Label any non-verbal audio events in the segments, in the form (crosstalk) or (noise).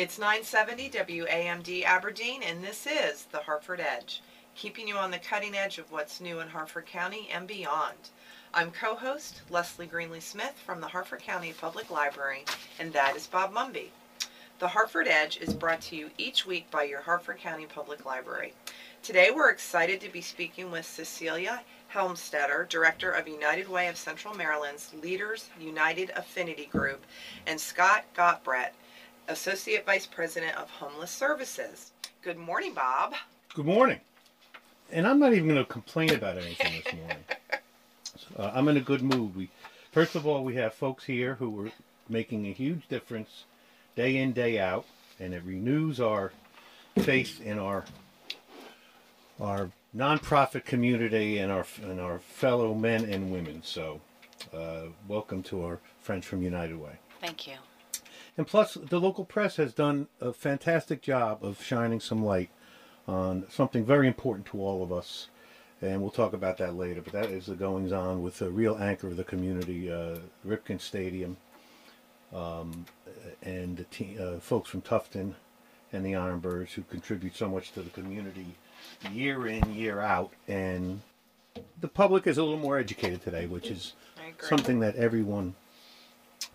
It's 970 WAMD Aberdeen, and this is the Harford Edge, keeping you on the cutting edge of what's new in Harford County and beyond. I'm co host Leslie Greenly Smith from the Harford County Public Library, and that is Bob Mumby. The Harford Edge is brought to you each week by your Harford County Public Library. Today we're excited to be speaking with Cecilia Helmstetter, Director of United Way of Central Maryland's Leaders United Affinity Group, and Scott Gottsbreht, Associate Vice President of Homeless Services. Good morning, Bob. Good morning. And I'm not even going to complain about anything this morning. (laughs) Uh, I'm in a good mood. We, first of all, we have folks here who are making a huge difference day in, day out, and it renews our faith in our our nonprofit community and our and our fellow men and women. So, uh, welcome to our friends from United Way. Thank you. And plus, the local press has done a fantastic job of shining some light on something very important to all of us. And we'll talk about that later. But that is the goings on with the real anchor of the community, uh, Ripken Stadium, um, and the te- uh, folks from Tufton and the Ironbirds who contribute so much to the community year in, year out. And the public is a little more educated today, which is something that everyone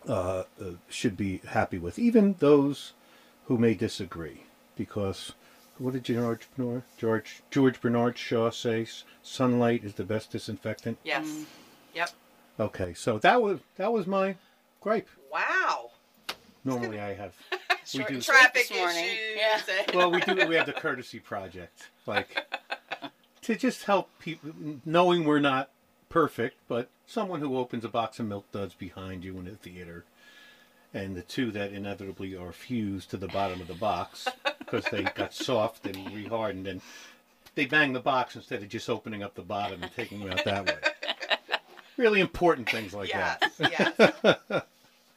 uh, uh, should be happy with, even those who may disagree. Because what did George Bernard, George George Bernard Shaw say? Sunlight is the best disinfectant. Yes. Yep. Okay, so that was that was my gripe. Wow. Normally, I have (laughs) we Short do Traffic this morning. issues. Yeah. (laughs) well we do we have the courtesy project like (laughs) to just help people knowing we're not perfect but someone who opens a box of milk duds behind you in a theater and the two that inevitably are fused to the bottom of the box because they got soft and rehardened and they bang the box instead of just opening up the bottom and taking them out that way really important things like yes. that Yes.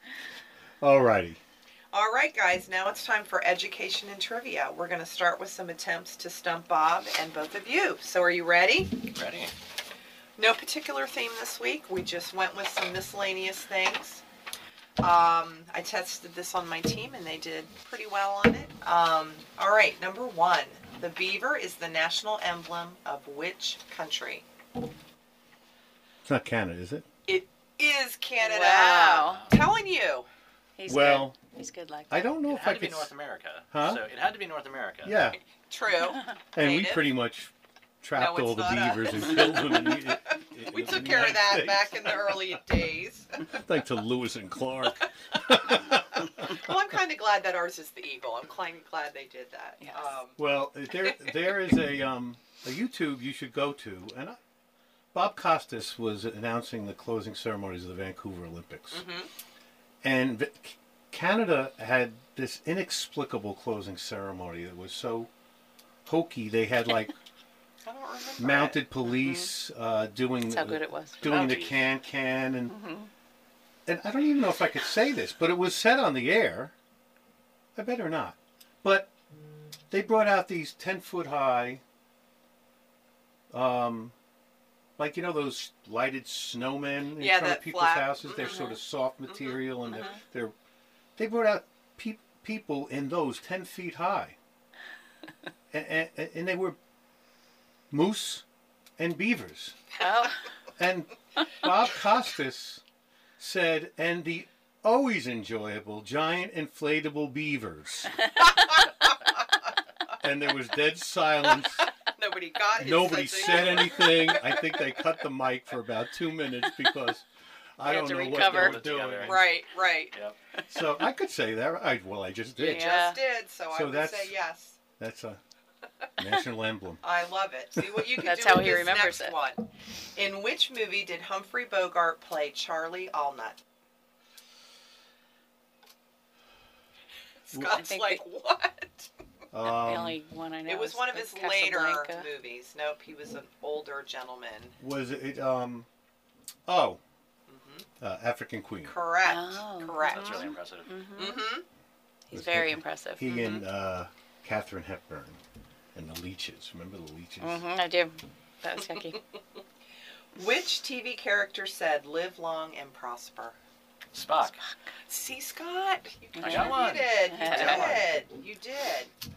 (laughs) All righty. All right, guys. Now it's time for education and trivia. We're going to start with some attempts to stump Bob and both of you. So, are you ready? Ready? No particular theme this week. We just went with some miscellaneous things. Um, I tested this on my team and they did pretty well on it. Um, all right, number one. The beaver is the national emblem of which country? it's not Canada is it It is Canada. Wow. Telling you. He's well good. He's good like I that. don't know It if I had to be could North America. Huh? So it had to be North America. yeah True. And we pretty much trapped No, all the not a- beavers and killed them. In, the- (laughs) in We took care of that States. back in the early days. (laughs) Thanks to Lewis and Clark. (laughs) Well, I'm kind of glad that ours is the eagle. I'm kind of glad they did that. Yes. Um, Well, there there is a um, a YouTube you should go to, and I, Bob Costas was announcing the closing ceremonies of the Vancouver Olympics, mhm. and V- Canada had this inexplicable closing ceremony that was so hokey. They had like I don't remember. mounted police uh, doing That's how the- good it was. doing the can can and Mhm. and I don't even know if I could say this, but it was said on the air. I better not. But they brought out these ten foot high, um, like you know those lighted snowmen in Yeah, front of people's flap. houses. They're sort of soft material, and they're, they're they brought out pe- people in those ten feet high, (laughs) and, and, and they were moose and beavers. Oh, And Bob Costas said, and the always enjoyable giant inflatable beavers. (laughs) and there was dead silence. Nobody got his Nobody sense said anything. I think they cut the mic for about two minutes because I don't know recover. what they were doing. Right, right. Yep. So I could say that. I, well, I just did. You Yeah. just did, so, I would that's- say yes. That's a national emblem. (laughs) I love it. See what you can That's do how with he this remembers next it. one. In which movie did Humphrey Bogart play Charlie Allnutt? Scott's think like, what? (laughs) the Um, only one I know. it was is one of the his later Casablanca. movies. Nope, he was an older gentleman. was it? Um, oh, hmm uh, African Queen. Correct. Oh. Correct. That's really impressive. Mhm. Mm-hmm. He's very impressive. He and uh, Katharine Hepburn and the Leeches. Remember the Leeches? hmm I do. That was yucky. (laughs) Which TV character said, "Live long and prosper"? Spock. See, Scott, you I got one. did. You I got did. You did.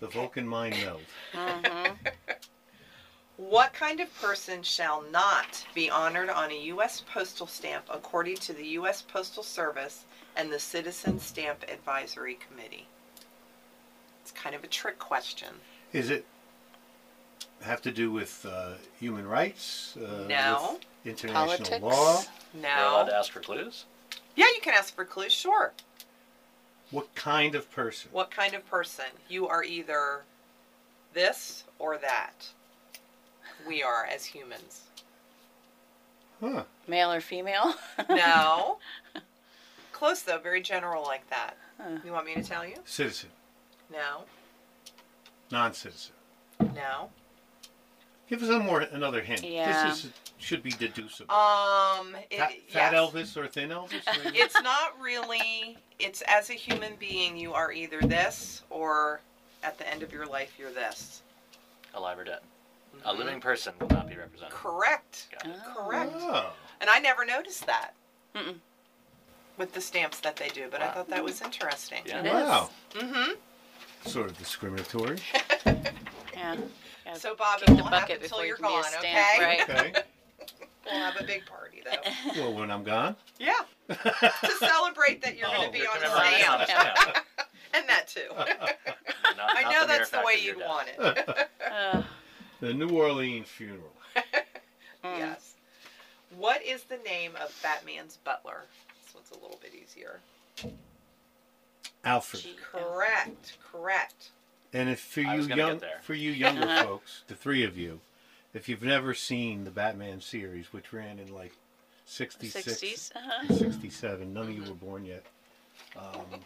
The Vulcan Mind Meld. hmm (laughs) What kind of person shall not be honored on a U.S. postal stamp according to the U.S. Postal Service and the Citizen Stamp Advisory Committee? It's kind of a trick question. Is it have to do with uh, human rights? Uh, No. with international Politics. law. We're allowed No. to ask for clues. Yeah, you can ask for clues, sure. What kind of person? What kind of person? You are either this or that. We are as humans. Huh. Male or female? (laughs) No. Close though, very general like that. Huh. You want me to tell you? Citizen. No. Non-citizen. No. Give us a more another hint. Yeah. This is should be deducible. Um, it, fat, fat yes. Elvis or thin Elvis? (laughs) maybe? It's not really. It's as a human being, you are either this or at the end of your life, you're this. Alive or dead. A Mhm. living person will not be represented. Correct. Oh. Correct. Oh. And I never noticed that Mm-mm. with the stamps that they do, but I thought that was interesting. Yeah. It is. Wow. Mm-hmm. Sort of discriminatory. (laughs) Yeah. Yeah. So, Bobby, Keep the we'll have bucket until before you're can be a gone, stamp, okay? right? Okay. (laughs) We'll have a big party though. (laughs) well, when I'm gone. Yeah, to celebrate that you're Oh, going to be you're on a commemorating on a stamp, stamp. and that too. Not- I know that's the way you're you'd dead. want it. Uh, the New Orleans funeral. mm. yes. What is the name of Batman's butler? This one's a little bit easier. Alfred. Gee. Correct. Correct. And if for I you was gonna young, get there. for you younger (laughs) folks, the three of you, if you've never seen the Batman series, which ran in like 66, 60s. Uh-huh. 67, none of you were born yet. Um,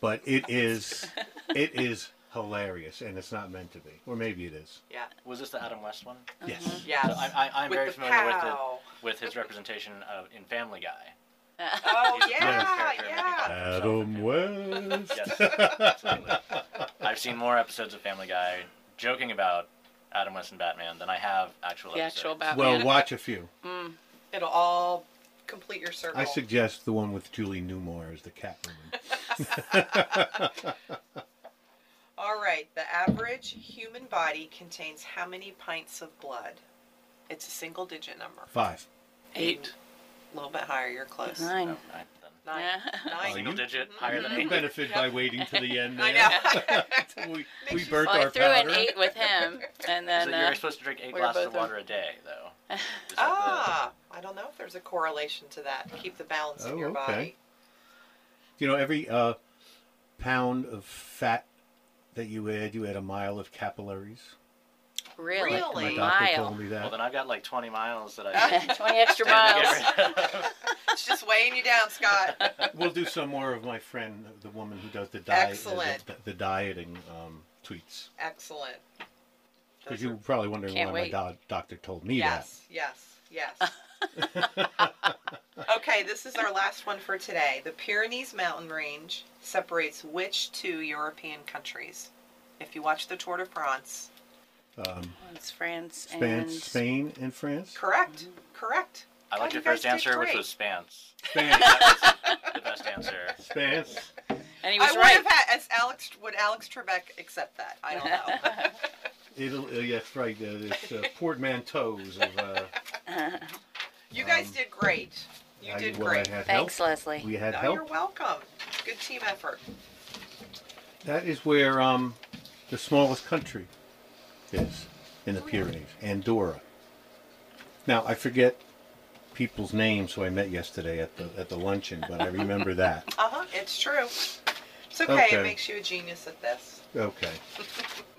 but it (laughs) is, it is hilarious, and it's not meant to be, or maybe it is. Yeah. Was this the Adam West one? Yes. Mhm. Yes. So I, I, I'm with very the familiar with, it, pow. with his representation of in Family Guy. Oh He's yeah, yeah. fun of himself Adam in Family Guy. West. Yes, (laughs) absolutely. I've seen more episodes of Family Guy joking about Adam West and Batman than I have actual The episodes. actual Batman. well, watch a few. Mm. It'll all complete your circle. I suggest the one with Julie Newmar as the Catwoman. (laughs) All right. The average human body contains how many pints of blood? It's a single digit number. Five. Eight. A little bit higher. You're close. Oh, Nine. nine, then. Nine. Yeah. Nine. Single digit, Mhm. higher than. You eight. benefit by waiting to the end. I there. know. (laughs) we (laughs) we you burnt Well, I our threw powder. an eight with him, (laughs) and then so uh, you're supposed to drink eight we were glasses of both water a day, though. Is that ah, I don't know if there's a correlation to that. Keep the balance in Oh, your okay. body. You know, every uh, pound of fat that you add, you add a mile of capillaries. Really, Really? My a doctor mile, told me the, well, that. then I've got like 20 miles that I (laughs) twenty extra miles. get rid of. (laughs) It's just weighing you down, Scott. (laughs) We'll do some more of my friend, the woman who does the diet, Excellent. the, the dieting um, tweets. Excellent. Because Those you're are- probably wondering Can't why wait. my do- doctor told me yes, yes, yes. okay, this is our last one for today. The Pyrenees mountain range separates which two European countries? If you watch the Tour de France, that. Um, It's France Span- and Spain and France. correct, correct. I God, like you your first did answer, which great. was Spans. Spans. The best answer. Spans. and he I was would right. have had as Alex would Alex Trebek accept that? I don't know. (laughs) It'll, uh, yes, right. Uh, it's uh, portmanteaus of. Uh, (laughs) you guys Um, did great. You I- did well, great. I had Thanks, help. Leslie. We had No, help. you're welcome. Good team effort. That is where um, the smallest country is in the Pyrenees, Andorra. Now I forget people's names who I met yesterday at the at the luncheon, but I remember (laughs) that. Uh huh. It's true. It's okay. Okay. It makes you a genius at this. Okay. (laughs)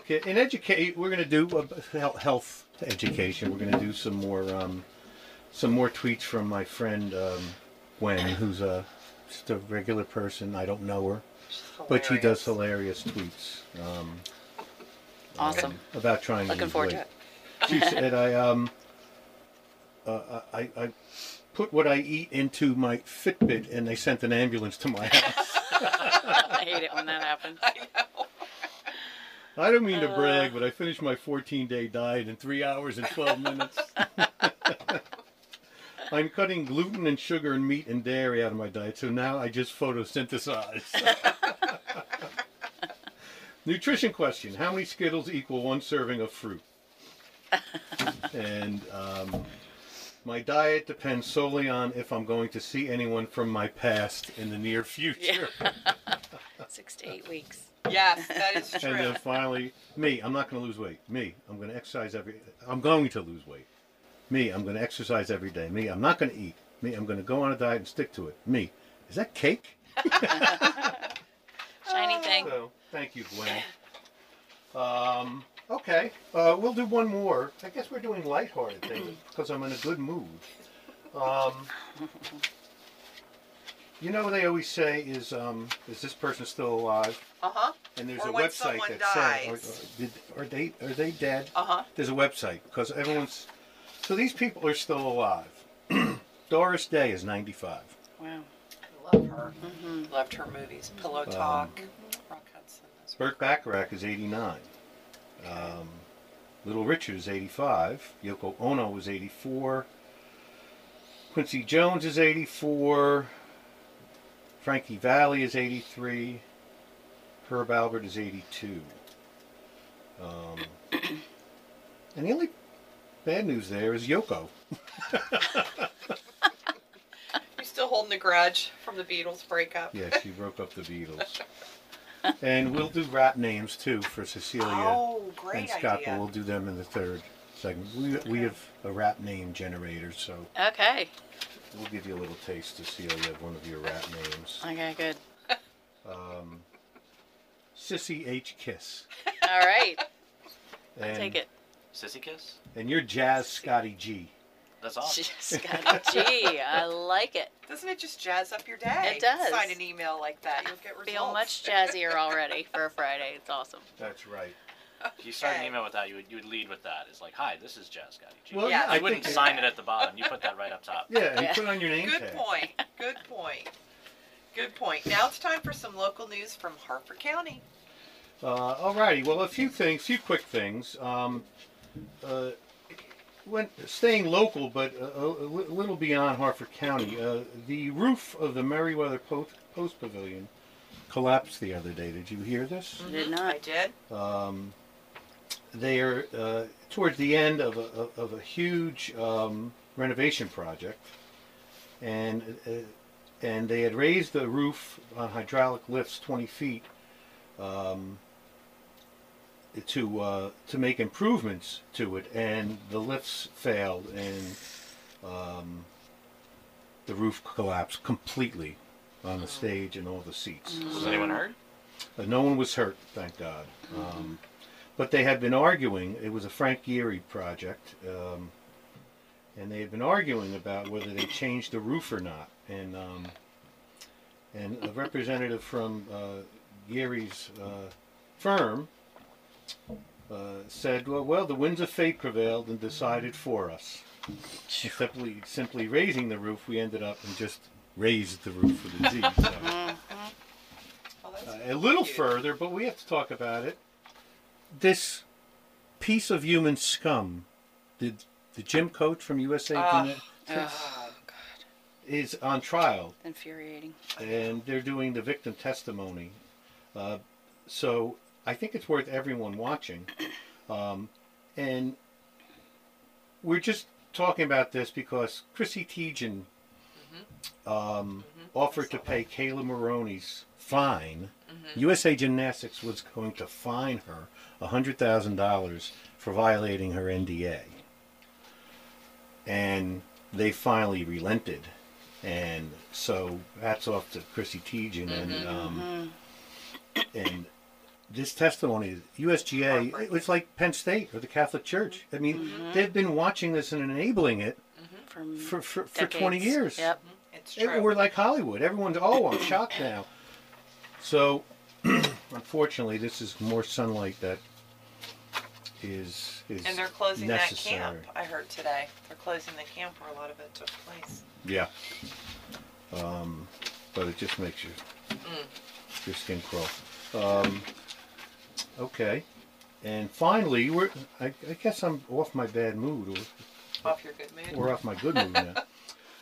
Okay. In educate, we're going to do uh, health education. We're going to do some more um, some more tweets from my friend um, Gwen, who's a just a regular person. I don't know her, but she does hilarious. hilarious tweets. Um, Awesome. about trying to Looking lose forward weight. to it. (laughs) She said I um uh, I, I put what I eat into my Fitbit and they sent an ambulance to my (laughs) house. I hate it when that happens. I know. I don't mean to Uh. brag, but I finished my 14 day diet in three hours and 12 minutes. (laughs) I'm cutting gluten and sugar and meat and dairy out of my diet, so now I just photosynthesize. Nutrition question How many Skittles equal one serving of fruit? (laughs) and um, my diet depends solely on if I'm going to see anyone from my past in the near future. (laughs) Six to eight weeks. Yes, that is true. And then finally, me, I'm not going to lose weight. Me, I'm going to exercise every. I'm going to lose weight. Me, I'm going to exercise every day. Me, I'm not going to eat. Me, I'm going to go on a diet and stick to it. Me, is that cake? (laughs) Shiny thing. So, thank you, Gwen. Um, okay, uh, we'll do one more. I guess we're doing lighthearted things (clears throat) because I'm in a good mood. Um, you know what they always say is, um, is this person still alive? Uh huh. And there's Or a when website someone that says, dies. are, did, are they are they dead? Uh huh. There's a website because everyone's. So these people are still alive. (clears throat) Doris Day is 95. Wow. I love her. Mm-hmm. Loved her movies. Pillow Um, Talk. Rock Hudson. those were- Burt Bacharach is 89. Um, Little Richard is 85. Yoko Ono is 84. Quincy Jones is 84. Frankie Valli is 83. Herb Alpert is 82. Um, and the only bad news there is Yoko. (laughs) You're still holding the grudge from the Beatles breakup? Yeah, she broke up the Beatles. (laughs) And we'll do rap names too for Cecilia. Oh, great and Scott, idea. but we'll do them in the third segment. We, we have a rap name generator, so Okay. we'll give you a little taste, Cecilia, of one of your rap names. Okay, good. (laughs) Um, Sissy H. Kiss. (laughs) All right. (laughs) And, Take it. Sissy kiss? And you're Jazz Scotty G. That's awesome. Scotty G. I like it. Doesn't it just jazz up your day? It does. Sign an email like that. You'll get results. Feel much jazzier (laughs) already for a Friday. It's awesome. That's right. If you start an email with that, you would you would lead with that. It's like, hi, this is Jazz Scotty Well, Yeah, yeah, I I wouldn't think, sign it at the bottom. You put that right up top. Yeah, and Yeah. put on your name Good tag. point. Good point. Good point. Now it's time for some local news from Harford County. Uh, alrighty, well, a few things, few quick things. Um, uh, when staying local, but a, a, a little beyond Harford County, uh, the roof of the Merriweather Post, Post Pavilion collapsed the other day. Did you hear this? I Did not. I did. Um, they are uh, towards the end of a, of a huge um, renovation project, and uh, and they had raised the roof on hydraulic lifts 20 feet um, to uh, to make improvements to it, and the lifts failed, and um, the roof collapsed completely on the stage and all the seats. Was So- anyone hurt? uh, no one was hurt, thank God. Um, but they had been arguing. It was a Frank Gehry project, um, and they had been arguing about whether they changed the roof or not. And um, and a representative from uh, Gehry's uh, firm uh, said, "Well, well, the winds of fate prevailed and decided for us." And simply, simply raising the roof, we ended up and just raised the roof with a Z. So. (laughs) Mhm. Oh, Uh, a little cute. further, but we have to talk about it. This piece of human scum, the the gym coach from USA Ah. Gymna- Ugh, is on trial, infuriating. and they're doing the victim testimony. Uh, so I think it's worth everyone watching. Um, and we're just talking about this because Chrissy Teigen um, offered to pay Kayla Maroney's fine. USA Gymnastics was going to fine her $100,000 for violating her NDA. And they finally relented, and so hats off to Chrissy Teigen and um, and this testimony USGA, it's like Penn State or the Catholic Church. I mean, they've been watching this and enabling it From for for, for twenty years. Yep. It's It- true. We're like Hollywood. Everyone's oh, I'm shocked now. So, (clears throat) unfortunately, this is more sunlight that is is and they're closing necessary. that camp. I heard today. They're closing the camp where a lot of it took place. Yeah. Um, but it just makes your your skin crawl. Um, okay. And finally, we're I, I guess I'm off my bad mood or Off your good mood. We're off my good mood now. (laughs)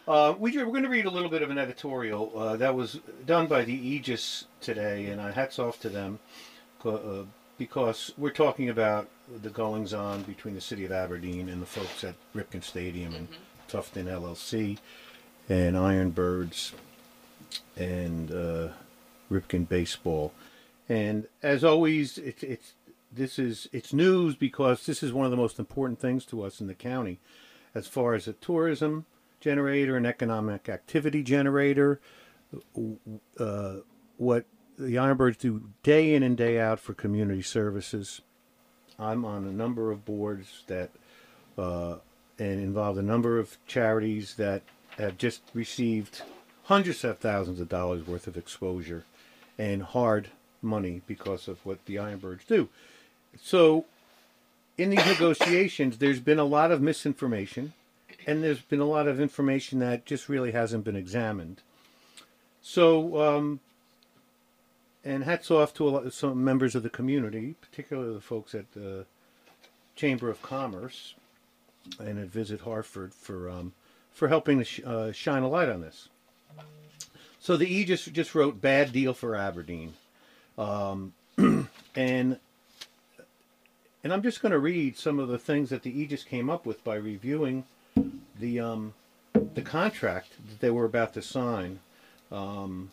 Uh, we, we're going to read a little bit of an editorial uh, that was done by the Aegis today, and uh, hats off to them uh, because we're talking about the goings on between the city of Aberdeen and the folks at Ripken Stadium and Tufton LLC and Ironbirds and uh, Ripken Baseball. And as always, it's it's this is it's news because this is one of the most important things to us in the county, as far as a tourism generator, an economic activity generator. Uh, what the Ironbirds do day in and day out for community services. I'm on a number of boards that uh, and involved a number of charities that have just received hundreds of thousands of dollars worth of exposure and hard money because of what the Ironbirds do. So, in these negotiations, there's been a lot of misinformation, and there's been a lot of information that just really hasn't been examined. So, um, and hats off to a lot, some members of the community, particularly the folks at the Chamber of Commerce and at Visit Harford for um, for helping to sh- uh, shine a light on this. So the E just just wrote "bad deal for Aberdeen," um, (clears throat) and and I'm just going to read some of the things that the Aegis came up with by reviewing the um, the contract that they were about to sign. Um,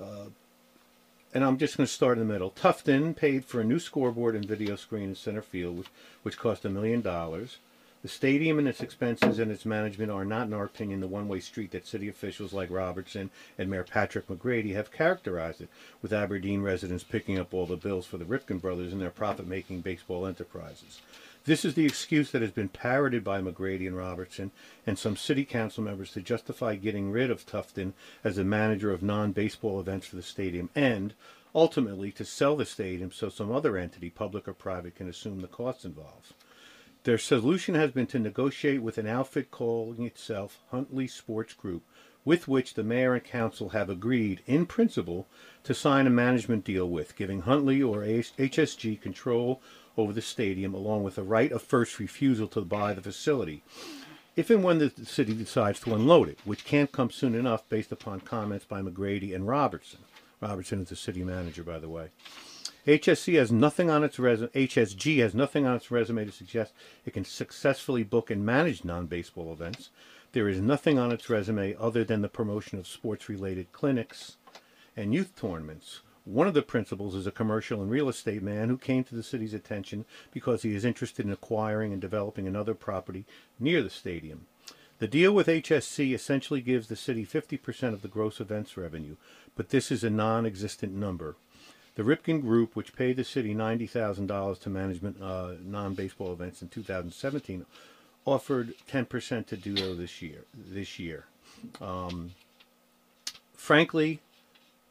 uh, and I'm just going to start in the middle. Tufton paid for a new scoreboard and video screen in center field, which, which cost a million dollars. The stadium and its expenses and its management are not, in our opinion, the one-way street that city officials like Robertson and Mayor Patrick McGrady have characterized it, with Aberdeen residents picking up all the bills for the Ripken brothers and their profit-making baseball enterprises. This is the excuse that has been parroted by McGrady and Robertson and some city council members to justify getting rid of Tufton as a manager of non-baseball events for the stadium and, ultimately, to sell the stadium so some other entity, public or private, can assume the costs involved. Their solution has been to negotiate with an outfit calling itself Huntley Sports Group, with which the mayor and council have agreed, in principle, to sign a management deal with, giving Huntley or HSG control over the stadium along with a right of first refusal to buy the facility if and when the city decides to unload it, which can't come soon enough based upon comments by McGrady and Robertson. Robertson is the city manager, by the way. HSC has nothing on its resume. HSG has nothing on its resume to suggest it can successfully book and manage non-baseball events. There is nothing on its resume other than the promotion of sports-related clinics and youth tournaments. One of the principals is a commercial and real estate man who came to the city's attention because he is interested in acquiring and developing another property near the stadium. The deal with HSC essentially gives the city 50% of the gross events revenue, but this is a non existent number. The Ripken Group, which paid the city $90,000 to management uh, non baseball events in 2017, offered 10% to do so this year. This year. Um, frankly,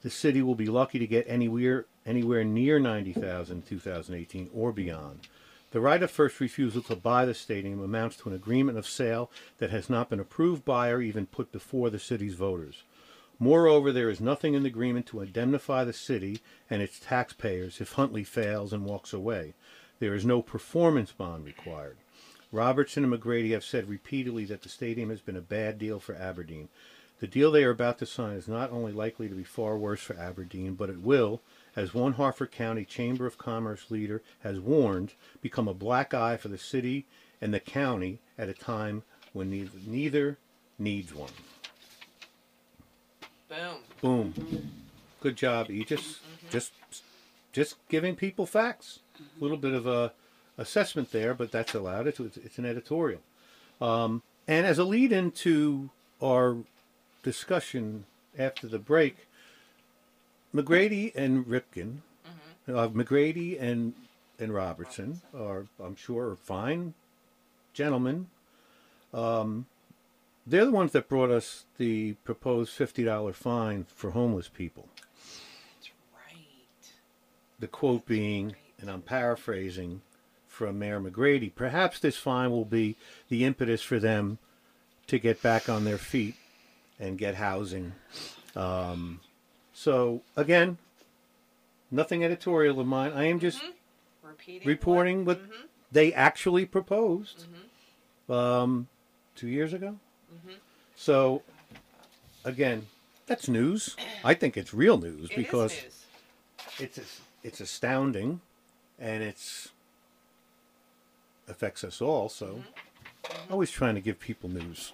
the city will be lucky to get anywhere anywhere near 90,000 in 2018 or beyond. The right of first refusal to buy the stadium amounts to an agreement of sale that has not been approved by or even put before the city's voters. Moreover, there is nothing in the agreement to indemnify the city and its taxpayers if Huntley fails and walks away. There is no performance bond required. Robertson and McGrady have said repeatedly that the stadium has been a bad deal for Aberdeen. The deal they are about to sign is not only likely to be far worse for Aberdeen, but it will, as one Harford County Chamber of Commerce leader has warned, become a black eye for the city and the county at a time when neither, neither needs one. Boom. Boom. Good job, Aegis. Just, just giving people facts. A little bit of a assessment there, but that's allowed. It's, it's an editorial. Um, And as a lead into our discussion after the break, McGrady and Ripken, uh, McGrady and and Robertson are, I'm sure, are fine gentlemen. Um, they're the ones that brought us the proposed fifty dollar fine for homeless people. That's right. The quote being, and I'm paraphrasing from Mayor McGrady, perhaps this fine will be the impetus for them to get back on their feet and get housing. Um, so, again, nothing editorial of mine. I am just Repeating. reporting what Mhm. they actually proposed um, two years ago. So, again, that's news. I think it's real news It is because news. it's it's astounding, and it's affects us all. So, mm-hmm. Mm-hmm. always trying to give people news.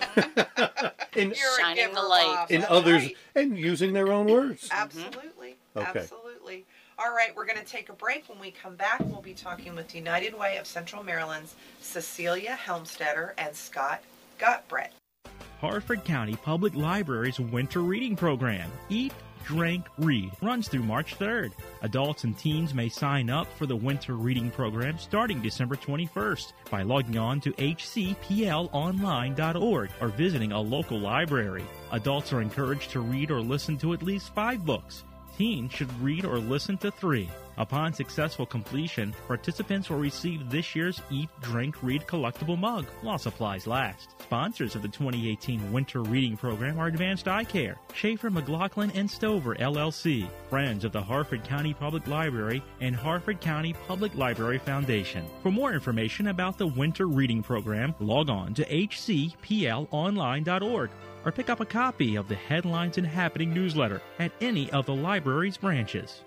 Mm-hmm. in (laughs) You're a Shining the light. Bob. in That's others right. and using their own words. Absolutely. Okay. Absolutely. All right, we're going to take a break. When we come back, we'll be talking with United Way of Central Maryland's Cecilia Helmstetter and Scott Gottsbreht. Harford County Public Library's winter reading program, Eat, Drink, Read, runs through March 3rd. Adults and teens may sign up for the winter reading program starting December 21st by logging on to hcplonline.org or visiting a local library. Adults are encouraged to read or listen to at least five books. Teens should read or listen to three. Upon successful completion, participants will receive this year's Eat, Drink, Read collectible mug while supplies last. Sponsors of the 2018 Winter Reading Program are Advanced Eye Care, Schaefer McLaughlin and Stover LLC, Friends of the Harford County Public Library, and Harford County Public Library Foundation. For more information about the Winter Reading Program, log on to hcplonline.org or pick up a copy of the Headlines and Happening newsletter at any of the library's branches.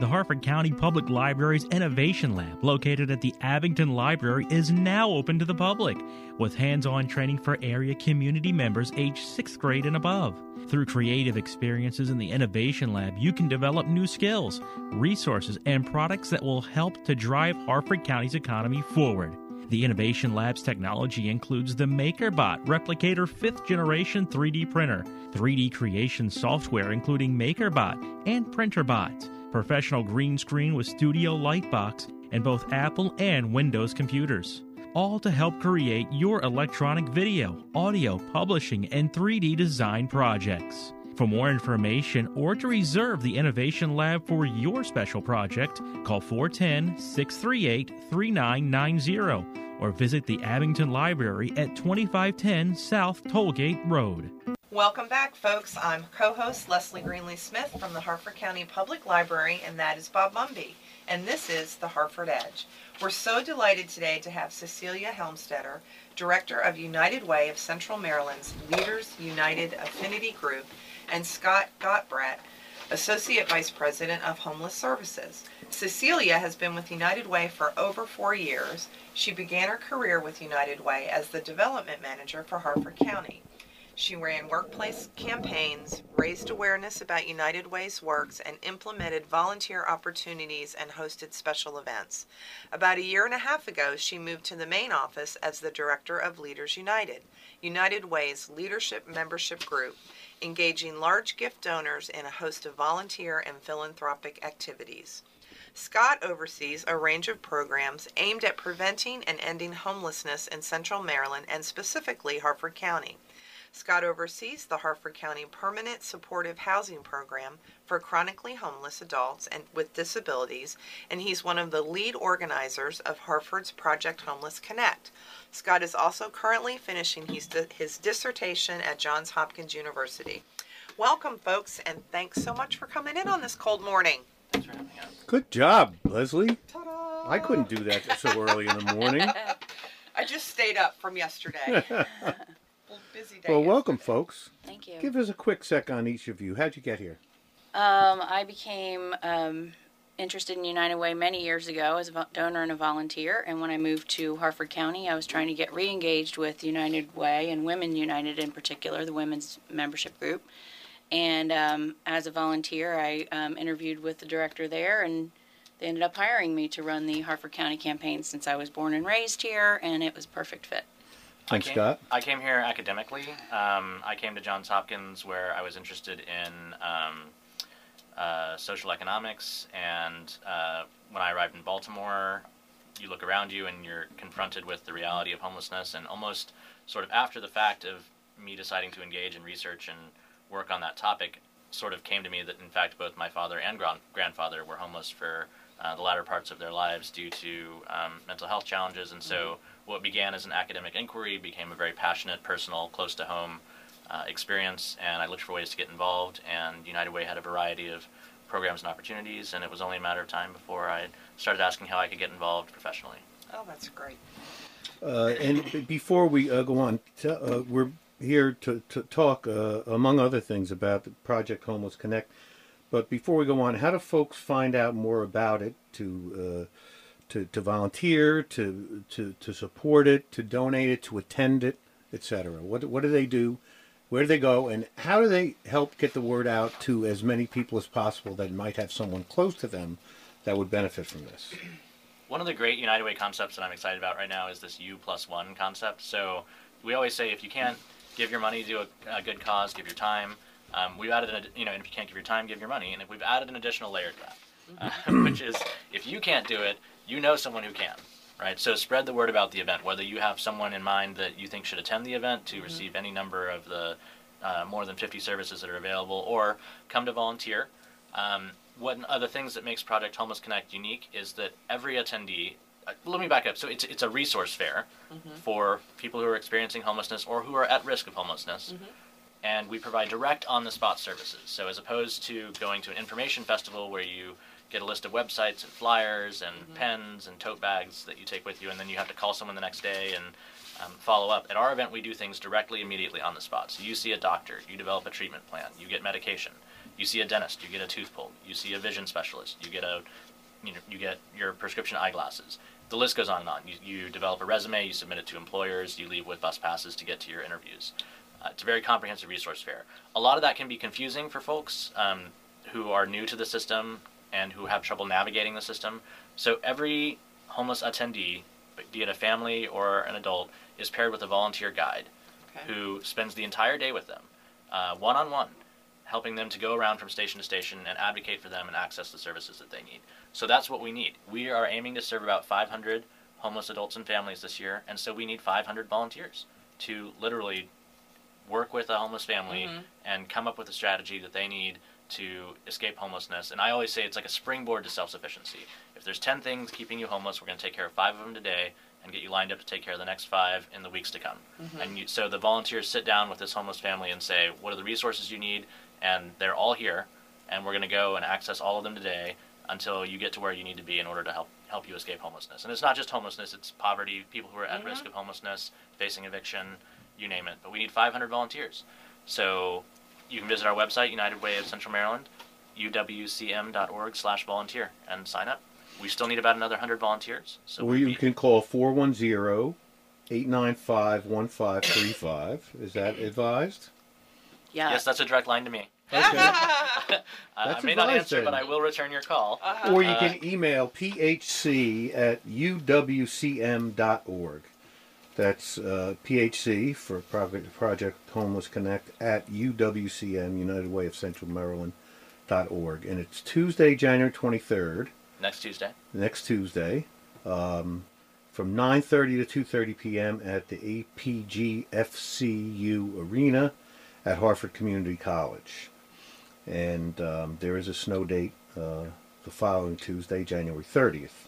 The Harford County Public Library's Innovation Lab, located at the Abingdon Library, is now open to the public with hands on training for area community members aged 6th grade and above. Through creative experiences in the Innovation Lab, you can develop new skills, resources, and products that will help to drive Harford County's economy forward. The Innovation Lab's technology includes the MakerBot Replicator 5th generation 3D printer, 3D creation software including MakerBot and Printrbot, professional green screen with Studio Lightbox, and both Apple and Windows computers. All to help create your electronic video, audio, publishing, and 3D design projects. For more information or to reserve the Innovation Lab for your special project, call 410 638 3990 or visit the Abingdon Library at 2510 South Tollgate Road. Welcome back, folks. I'm co host Leslie Greenly Smith from the Harford County Public Library, and that is Bob Mumby. And this is the Harford Edge. We're so delighted today to have Cecilia Helmstetter, Director of United Way of Central Maryland's Leaders United Affinity Group, and Scott Gottsbreht, Associate Vice President of Homeless Services. Cecilia has been with United Way for over four years. She began her career with United Way as the Development Manager for Harford County. She ran workplace campaigns, raised awareness about United Way's works, and implemented volunteer opportunities and hosted special events. About a year and a half ago, she moved to the main office as the Director of Leaders United, United Way's leadership membership group, engaging large gift donors in a host of volunteer and philanthropic activities. Scott oversees a range of programs aimed at preventing and ending homelessness in central Maryland and specifically Harford County. Scott oversees the Harford County Permanent Supportive Housing Program for chronically homeless adults and with disabilities, and he's one of the lead organizers of Harford's Project Homeless Connect. Scott is also currently finishing his, his dissertation at Johns Hopkins University. Welcome, folks, and thanks so much for coming in on this cold morning. Thanks for having us. Good job, Leslie. Ta-da! I couldn't do that so early in the morning. (laughs) I just stayed up from yesterday. (laughs) Well, busy day. Well, welcome, yesterday. folks. Thank you. Give us a quick sec on each of you. How'd you get here? Um, I became um, interested in United Way many years ago as a donor and a volunteer. And when I moved to Harford County, I was trying to get re engaged with United Way and Women United in particular, the women's membership group. And um, as a volunteer, I um, interviewed with the director there, and they ended up hiring me to run the Harford County campaign since I was born and raised here, and it was a perfect fit. Thanks, I came, Scott. I came here academically. Um, I came to Johns Hopkins where I was interested in um, uh, social economics, and uh, when I arrived in Baltimore, you look around you and you're confronted with the reality of homelessness, and almost sort of after the fact of me deciding to engage in research and work on that topic, sort of came to me that in fact both my father and grand- grandfather were homeless for uh, the latter parts of their lives due to um, mental health challenges, and so what began as an academic inquiry became a very passionate, personal, close to home uh, experience, and I looked for ways to get involved. And United Way had a variety of programs and opportunities, and it was only a matter of time before I started asking how I could get involved professionally. Oh, that's great. Uh, and before we uh, go on, t- uh, we're here to, to talk, uh, among other things, about the Project Homeless Connect. But before we go on, how do folks find out more about it? To uh, to, to volunteer, to, to to support it, to donate it, to attend it, etc. What what do they do? Where do they go? And how do they help get the word out to as many people as possible that might have someone close to them that would benefit from this? One of the great United Way concepts that I'm excited about right now is this U plus one concept. So we always say if you can't give your money to a, a good cause, give your time. Um, we've added, an, you know, and if you can't give your time, give your money. And if we've added an additional layer to that, uh, (laughs) which is if you can't do it, you know someone who can, right? So spread the word about the event. Whether you have someone in mind that you think should attend the event to receive any number of the uh, more than 50 services that are available, or come to volunteer. Um, one of the things that makes Project Homeless Connect unique is that every attendee. Uh, let me back up. So it's it's a resource fair for people who are experiencing homelessness or who are at risk of homelessness. And we provide direct on the spot services. So, as opposed to going to an information festival where you get a list of websites and flyers and pens and tote bags that you take with you, and then you have to call someone the next day and um, follow up. At our event, we do things directly, immediately on the spot. So, you see a doctor, you develop a treatment plan, you get medication. You see a dentist, you get a tooth pulled. You see a vision specialist, you get a, you know, you get your prescription eyeglasses. The list goes on and on. You, you develop a resume, you submit it to employers, you leave with bus passes to get to your interviews. Uh, it's a very comprehensive resource fair. A lot of that can be confusing for folks um, who are new to the system and who have trouble navigating the system. So every homeless attendee, be it a family or an adult, is paired with a volunteer guide Okay. who spends the entire day with them, one on one, helping them to go around from station to station and advocate for them and access the services that they need. So that's what we need. We are aiming to serve about 500 homeless adults and families this year, and so we need 500 volunteers to literally work with a homeless family mm-hmm. and come up with a strategy that they need to escape homelessness. And I always say it's like a springboard to self sufficiency. If there's 10 things keeping you homeless, we're going to take care of five of them today and get you lined up to take care of the next five in the weeks to come. Mm-hmm. And you, so the volunteers sit down with this homeless family and say, What are the resources you need? And they're all here, and we're going to go and access all of them today until you get to where you need to be in order to help help you escape homelessness. And it's not just homelessness; it's poverty, people who are at mm-hmm. risk of homelessness, facing eviction, you name it. But we need 500 volunteers. So you can visit our website, United Way of Central Maryland, uwcm.org slash volunteer, and sign up. We still need about another 100 volunteers. So Or you be- can call 410 895 1535. Is that advised? Yeah. Yes, that's a direct line to me. (laughs) Okay. Uh, (laughs) I That's may not advised answer, but. I will return your call. Uh-huh. or you Uh, can email phc at uwcm.org. That's uh, PHC for Project, Project Homeless Connect at UWCM, United Way of Central Maryland. Dot org. And it's Tuesday, January 23rd, Next Tuesday. next Tuesday, um, from 9.30 to 2.30 p.m. at the APGFCU Arena at Harford Community College. And um, there is a snow date uh, the following Tuesday, January 30th.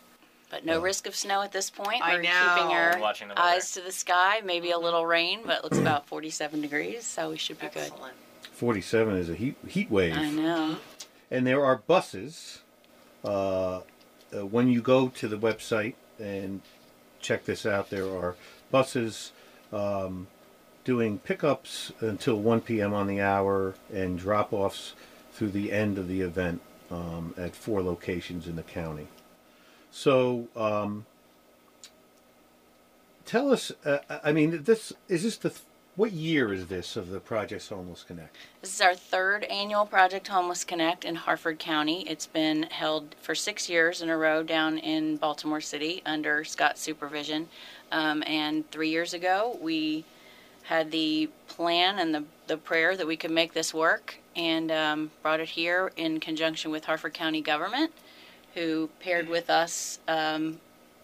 But no risk of snow at this point. I We're know. keeping our Watching the weather. eyes to the sky. Maybe a little rain, but it looks about 47 degrees, so we should be good. Excellent. 47 is a heat, heat wave. I know. And there are buses. Uh, uh, when you go to the website and check this out, there are buses um, doing pickups until 1 p.m. on the hour and drop offs through the end of the event um, at four locations in the county. So, um, tell us. Uh, I mean, this is this the th- what year is this of the Project Homeless Connect? This is our third annual Project Homeless Connect in Harford County. It's been held for six years in a row down in Baltimore City under Scott's supervision. Um, and three years ago, we had the plan and the, the prayer that we could make this work and um, brought it here in conjunction with Harford County government, who paired with us. Um,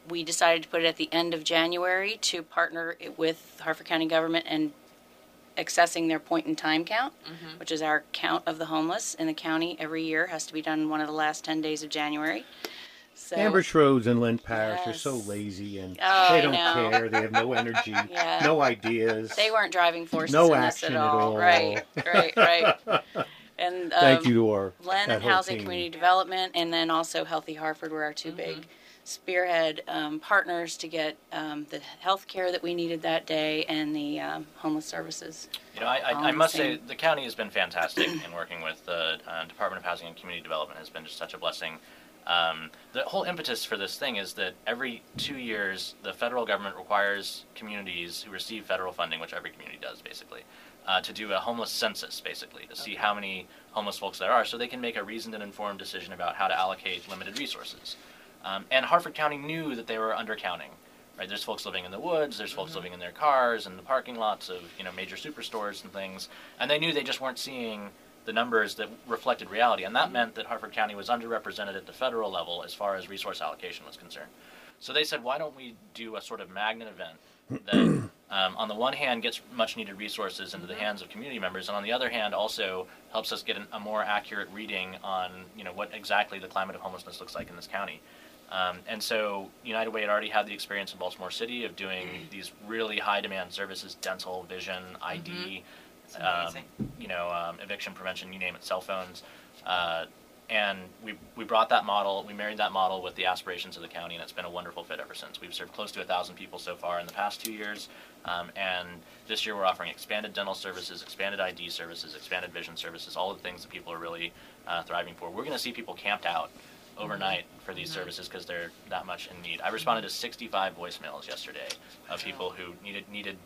we decided to put it at the end of January to partner it with Harford County government and accessing their point in time count, which is our count of the homeless in the county every year, has to be done one of the last 10 days of January. So, Amber Roads and Lynn Parish are so lazy and Oh, they don't care. They have no (laughs) energy, Yeah. no ideas. They weren't driving forces No in this action at at all. all. Right, right, right. (laughs) And um, Thank you to our Len and Housing team. Community Development, and then also Healthy Harford were our 2 big spearhead um, partners to get um, the health care that we needed that day and the um, homeless services. You know, I, I, I must same. say the county has been fantastic in working with the uh, Department of Housing and Community Development. Has been just such a blessing. Um, the whole impetus for this thing is that every two years, the federal government requires communities who receive federal funding, which every community does basically, uh, to do a homeless census, basically, to see how many homeless folks there are, so they can make a reasoned and informed decision about how to allocate limited resources. Um, and Harford County knew that they were undercounting. Right, there's folks living in the woods, there's folks living in their cars and the parking lots of you know major superstores and things, and they knew they just weren't seeing the numbers that reflected reality, and that meant that Harford County was underrepresented at the federal level as far as resource allocation was concerned. So they said, why don't we do a sort of magnet event that, (clears throat) um, on the one hand, gets much needed resources into the hands of community members, and on the other hand, also helps us get an, a more accurate reading on you know what exactly the climate of homelessness looks like in this county. Um, and so United Way had already had the experience in Baltimore City of doing these really high demand services, dental, vision, ID, It's um, you know, um, eviction prevention, you name it, cell phones. Uh, and we, we brought that model, we married that model with the aspirations of the county, and it's been a wonderful fit ever since. We've served close to a thousand people so far in the past two years, um, and this year we're offering expanded dental services, expanded ID services, expanded vision services, all the things that people are really uh, thriving for. We're going to see people camped out overnight for these services because they're that much in need. I responded to 65 voicemails yesterday of people who needed needed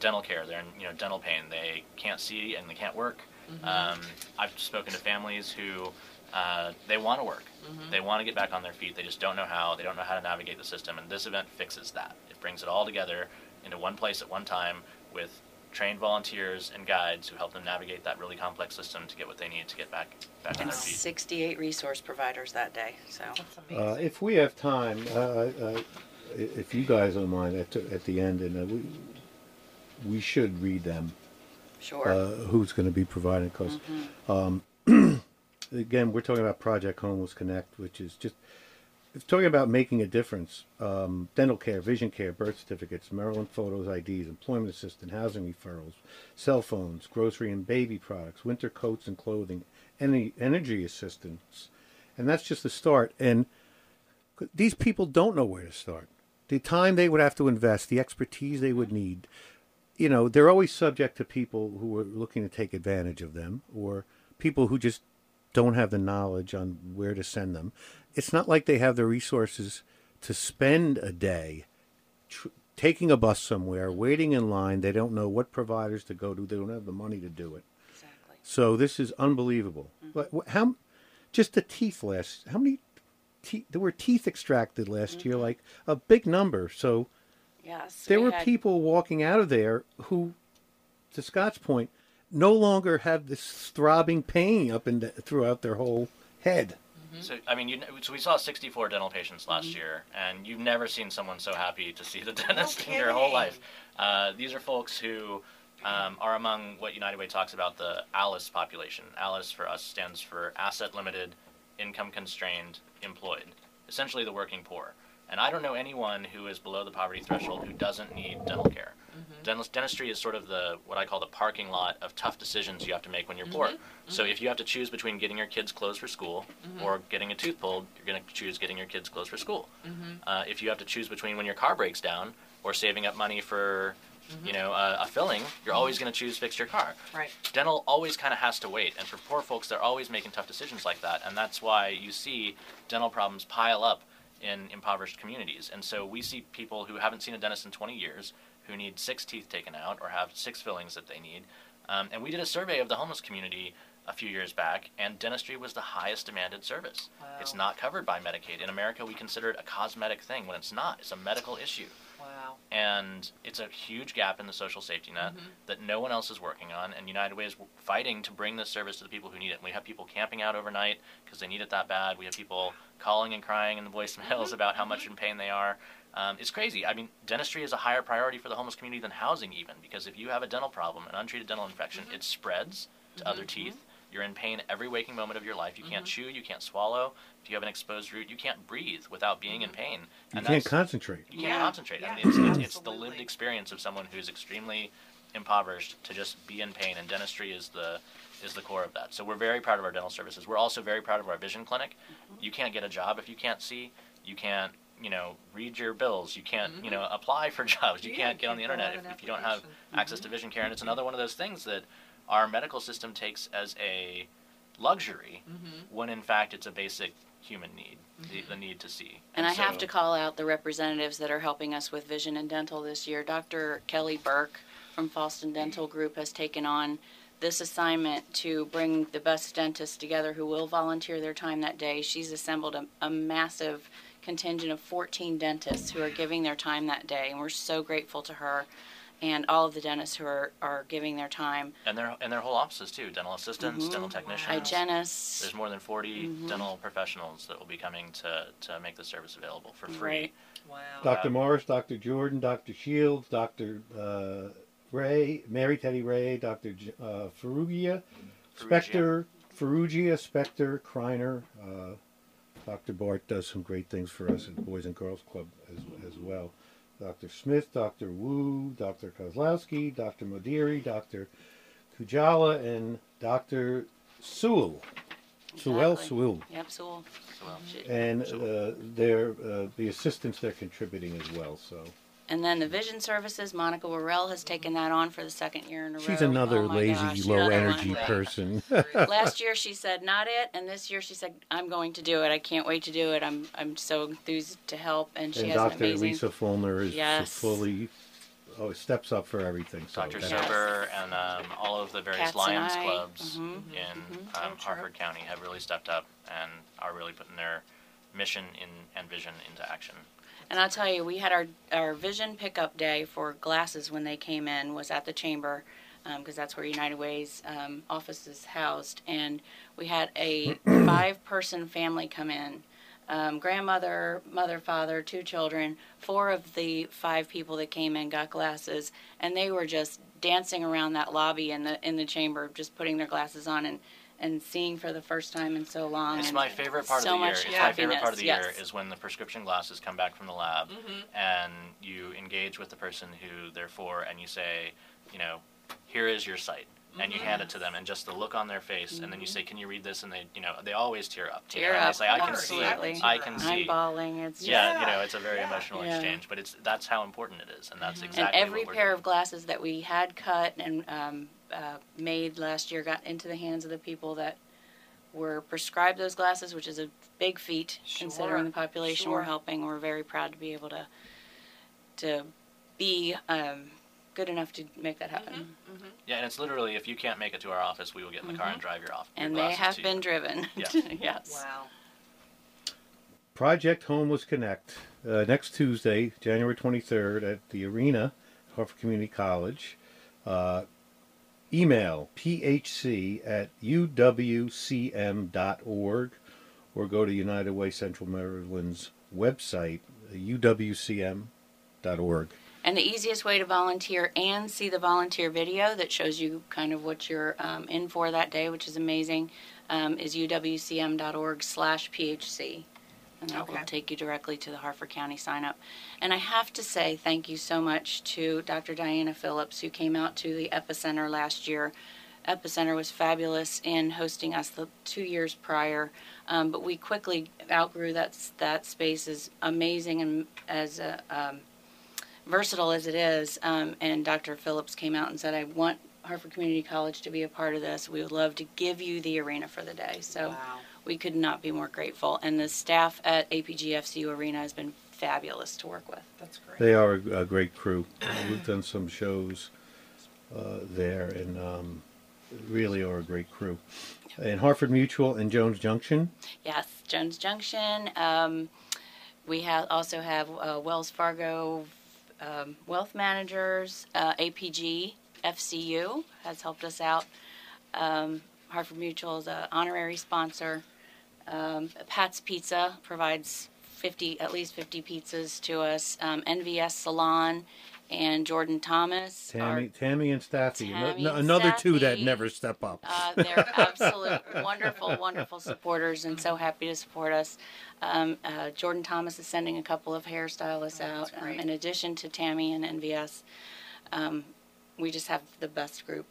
dental care. They're in you know dental pain. They can't see and they can't work. Um, I've spoken to families who uh, they want to work. They want to get back on their feet. They just don't know how. They don't know how to navigate the system. And this event fixes that. It brings it all together into one place at one time with trained volunteers and guides who help them navigate that really complex system to get what they need to get back back on And their feet. 68 resource providers that day. So That's amazing. Uh, if we have time, uh, uh, if you guys don't mind, at, at the end, and uh, we we should read them. sure. Uh, who's going to be providing? Because um, (clears throat) again, we're talking about Project Homeless Connect, which is just it's talking about making a difference. Um, dental care, vision care, birth certificates, Maryland photos, IDs, employment assistance, housing referrals, cell phones, grocery and baby products, winter coats and clothing, any energy assistance, and that's just the start. And these people don't know where to start. The time they would have to invest, the expertise they would need, you know, they're always subject to people who are looking to take advantage of them or people who just don't have the knowledge on where to send them. It's not like they have the resources to spend a day tr- taking a bus somewhere, waiting in line. They don't know what providers to go to. They don't have the money to do it. exactly. So this is unbelievable. Mm-hmm. But how? Just the teeth last. How many? Teeth, there were teeth extracted last year, mm-hmm. like a big number. So Yes. there we were had- people walking out of there who, to Scott's point, no longer have this throbbing pain up and throughout their whole head. So I mean, you, so we saw 64 dental patients last year, and you've never seen someone so happy to see the (laughs) dentist in your whole life. Uh, these are folks who um, are among what United Way talks about the ALICE population. ALICE for us stands for Asset Limited, Income Constrained, Employed, essentially the working poor. And I don't know anyone who is below the poverty threshold who doesn't need dental care. Mm-hmm. Dental, dentistry is sort of the what I call the parking lot of tough decisions you have to make when you're poor. Mm-hmm. So mm-hmm. if you have to choose between getting your kids clothes for school or getting a tooth pulled, you're going to choose getting your kids clothes for school. Uh, if you have to choose between when your car breaks down or saving up money for you know a, a filling, you're always going to choose fix your car. Right. Dental always kind of has to wait, and for poor folks, they're always making tough decisions like that, and that's why you see dental problems pile up in impoverished communities. And so we see people who haven't seen a dentist in 20 years who need six teeth taken out or have six fillings that they need. Um, and we did a survey of the homeless community a few years back, and dentistry was the highest demanded service. Wow. It's not covered by Medicaid. In America, we consider it a cosmetic thing when it's not. It's a medical issue. Wow. and it's a huge gap in the social safety net Mhm. that no one else is working on. And United Way is fighting to bring this service to the people who need it. And we have people camping out overnight because they need it that bad. We have people calling and crying in the voicemails about how much in pain they are. Um, it's crazy. I mean, dentistry is a higher priority for the homeless community than housing, even because if you have a dental problem, an untreated dental infection, it spreads to other teeth. You're in pain every waking moment of your life. You can't chew, you can't swallow. If you have an exposed root, you can't breathe without being in pain. You can't concentrate. you can't Yeah, concentrate. yeah, I mean, it's, it's, it's the lived experience of someone who's extremely impoverished to just be in pain, and dentistry is the is the core of that. So we're very proud of our dental services. We're also very proud of our vision clinic. You can't get a job if you can't see. You can't, you know, read your bills. You can't, you know, apply for (laughs) jobs. You Yeah, can't get on the internet if, if you don't have application. access to vision care. And it's another one of those things that our medical system takes as a luxury mm-hmm. when in fact it's a basic human need, the, the mm-hmm. need to see. And I have to call out the representatives that are helping us with vision and dental this year. Dr. Kelly Burke from Falston Dental Group has taken on this assignment to bring the best dentists together who will volunteer their time that day. She's assembled a, a massive contingent of 14 dentists who are giving their time that day, and we're so grateful to her and all of the dentists who are, are giving their time. and their and their whole offices too dental assistants dental technicians Hygienists. there's more than 40 dental professionals that will be coming to, to make the service available for free Right. Wow. Dr. Morris, Dr. Jordan, Dr. Shields, Dr. Uh, Ray, Mary Teddy Ray, Dr. J- uh, Ferrugia, Specter, Ferrugia, Specter, Kreiner. Uh, Dr. Bart does some great things for us at Boys and Girls Club as, as well. Dr. Smith, Dr. Wu, Dr. Kozlowski, Dr. Modiri, Dr. Kujala, and Dr. Sewell. Sewell, Exactly. Sewell. Yep, Sewell. So, um, And uh, they're, uh, the assistants they're contributing as well. So And then the vision services, Monica Worrell has taken that on for the second year in a row. she's another Oh lazy, gosh, low another energy one. person. (laughs) Last year she said not it, and this year she said I'm going to do it. I can't wait to do it. I'm I'm so enthused to help, and she and has an Dr. amazing. Lisa Fulmer is Yes. fully oh steps up for everything. So Dr. that's- Sober and um, all of the various Cats Lions I. clubs Mhm. in Oh, um, true. Harford County have really stepped up and are really putting their mission in, and vision into action. And I'll tell you, we had our our vision pickup day for glasses when they came in was at the chamber, because that's where United Way's um, office is housed, and we had a (clears throat) five person family come in. Um, grandmother, mother, father, two children. Four of the five people that came in got glasses, and they were just dancing around that lobby in the in the chamber, just putting their glasses on and and seeing for the first time in so long. It's and my favorite part so of the year. much It's my favorite part of the year is when the prescription glasses come back from the lab mm-hmm. and you engage with the person who they're for and you say, you know, here is your sight. And you hand it to mm-hmm. them, and just the look on their face, and then you mm-hmm. say, "Can you read this?" And they, you know, they always tear up. you Tear know, and up, They say, "I can absolutely. see. I can see." I'm bawling. It's Yeah, Yeah. you know, it's a very Yeah. emotional Yeah. exchange, but it's that's how important it is, and that's exactly. and exactly every what we're pair doing. of glasses that we had cut and um, uh, made last year got into the hands of the people that were prescribed those glasses, which is a big feat Sure, considering the population sure. we're helping. We're very proud to be able to to be um, good enough to make that happen. Yeah, and it's literally if you can't make it to our office, we will get in the car and drive your off. your Mm-hmm. And they have been you. driven. (laughs) Yeah. yes. Wow. Project Homeless Connect uh, next Tuesday, January 23rd at the Arena, Harford Community College. Uh, email phc at uwcm.org or go to United Way Central Maryland's website, uwcm.org. And the easiest way to volunteer and see the volunteer video that shows you kind of what you're um, in for that day, which is amazing, um, is uwcm.org slash phc. And that will Okay. take you directly to the Harford County sign up. And I have to say thank you so much to Dr. Dianna Phillips, who came out to the Epicenter last year. Epicenter was fabulous in hosting us the two years prior, um, but we quickly outgrew that that space is amazing and as a um, versatile as it is. Um, and Dr. Phillips came out and said, "I want Harford Community College to be a part of this. We would love to give you the arena for the day." So Wow. We could not be more grateful. And the staff at APGFCU Arena has been fabulous to work with. That's great. They are a, a great crew. We've done some shows uh, there, and um, really are a great crew. And Harford Mutual and Jones Junction. Yes, Jones Junction. Um, we have also have uh, Wells Fargo, um, wealth managers, uh, APG, FCU has helped us out. Um, Harford Mutual is an honorary sponsor. Um, Pat's Pizza provides 50, at least 50 pizzas to us. Um, NVS Salon and Jordan Thomas are Tammy, Tammy and Staffy, ano- Tammy and another two that never step up. uh, they're absolute (laughs) wonderful, wonderful supporters and so happy to support us. Um, uh, Jordan Thomas is sending a couple of hairstylists Oh, out um, in addition to Tammy and NVS. Um, we just have the best group.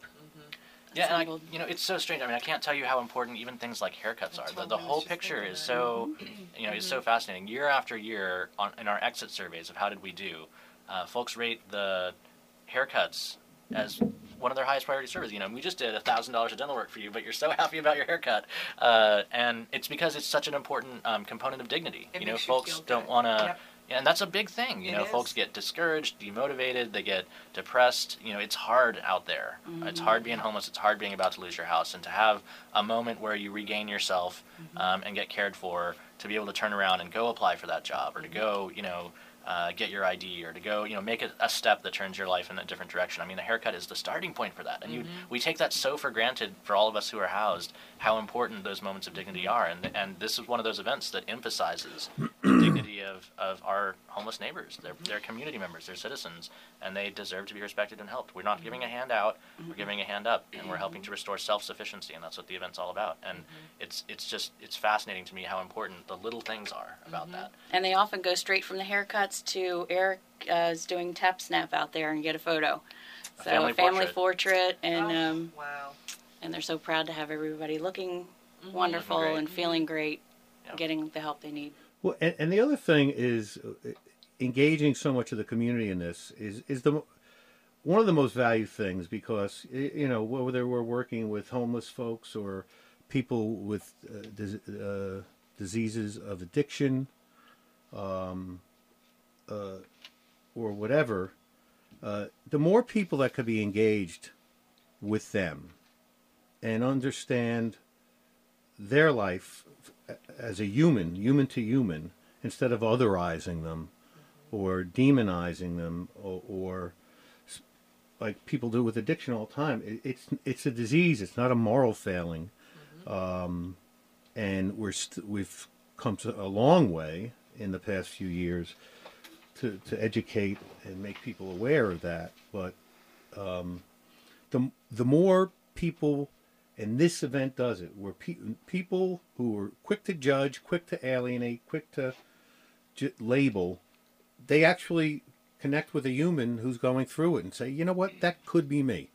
Yeah, and I, you know, it's so strange. I mean, I can't tell you how important even things like haircuts are. The, the whole picture is so, (clears throat) you know, is so fascinating. Year after year, on in our exit surveys of how did we do, uh, folks rate the haircuts as one of their highest priority services. You know, we just did a thousand dollars of dental work for you, but you're so (laughs) happy about your haircut, uh, and it's because it's such an important um, component of dignity. It you know, you folks don't want to. Yep. And that's a big thing. You It know, is. folks get discouraged, demotivated, they get depressed. You know, it's hard out there. It's hard being homeless. It's hard being about to lose your house. And to have a moment where you regain yourself um, and get cared for, to be able to turn around and go apply for that job, or to go, you know, uh, get your ID, or to go, you know, make a, a step that turns your life in a different direction. I mean, the haircut is the starting point for that. And you, we take that so for granted for all of us who are housed, how important those moments of dignity are. And and this is one of those events that emphasizes the (clears throat) dignity of, of our homeless neighbors. They're, they're community members, they're citizens, and they deserve to be respected and helped. We're not giving a hand out, we're giving a hand up, and we're helping to restore self sufficiency, and that's what the event's all about. And it's it's just it's fascinating to me how important the little things are about that. And they often go straight from the haircuts to Eric uh, is doing TapSnap out there and get a photo. A So family a family portrait. portrait, and Oh, um, wow. And they're so proud to have everybody looking Mm-hmm. wonderful Great. and feeling great, Yeah. getting the help they need. Well, and, and the other thing is uh, engaging so much of the community in this is is the one of the most valued things because you know whether we're working with homeless folks or people with uh, dis- uh, diseases of addiction, um, uh, or whatever, uh, the more people that could be engaged with them and understand their life as a human, human to human, instead of otherizing them or demonizing them or, or like people do with addiction all the time. It, it's it's a disease. It's not a moral failing, um, and we're st- we've come a long way in the past few years to, to educate and make people aware of that. But um, the the more people, and this event does it, where pe- people who are quick to judge, quick to alienate, quick to j- label, they actually connect with a human who's going through it and say, you know what, that could be me.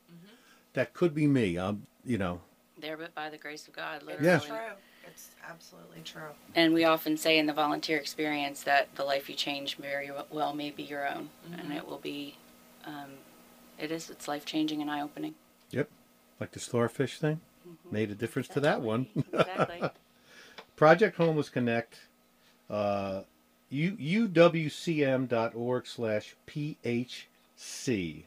That could be me. Um, you know, There, but by the grace of God, It's literally. Yeah. true. It's absolutely true. And we often say in the volunteer experience that the life you change very well may be your own, and it will be. Um, it is. It's life changing and eye opening. yep, like the starfish thing, made a difference to that one. exactly. (laughs) Project Homeless Connect, uh, u- uwcm.org slash phc.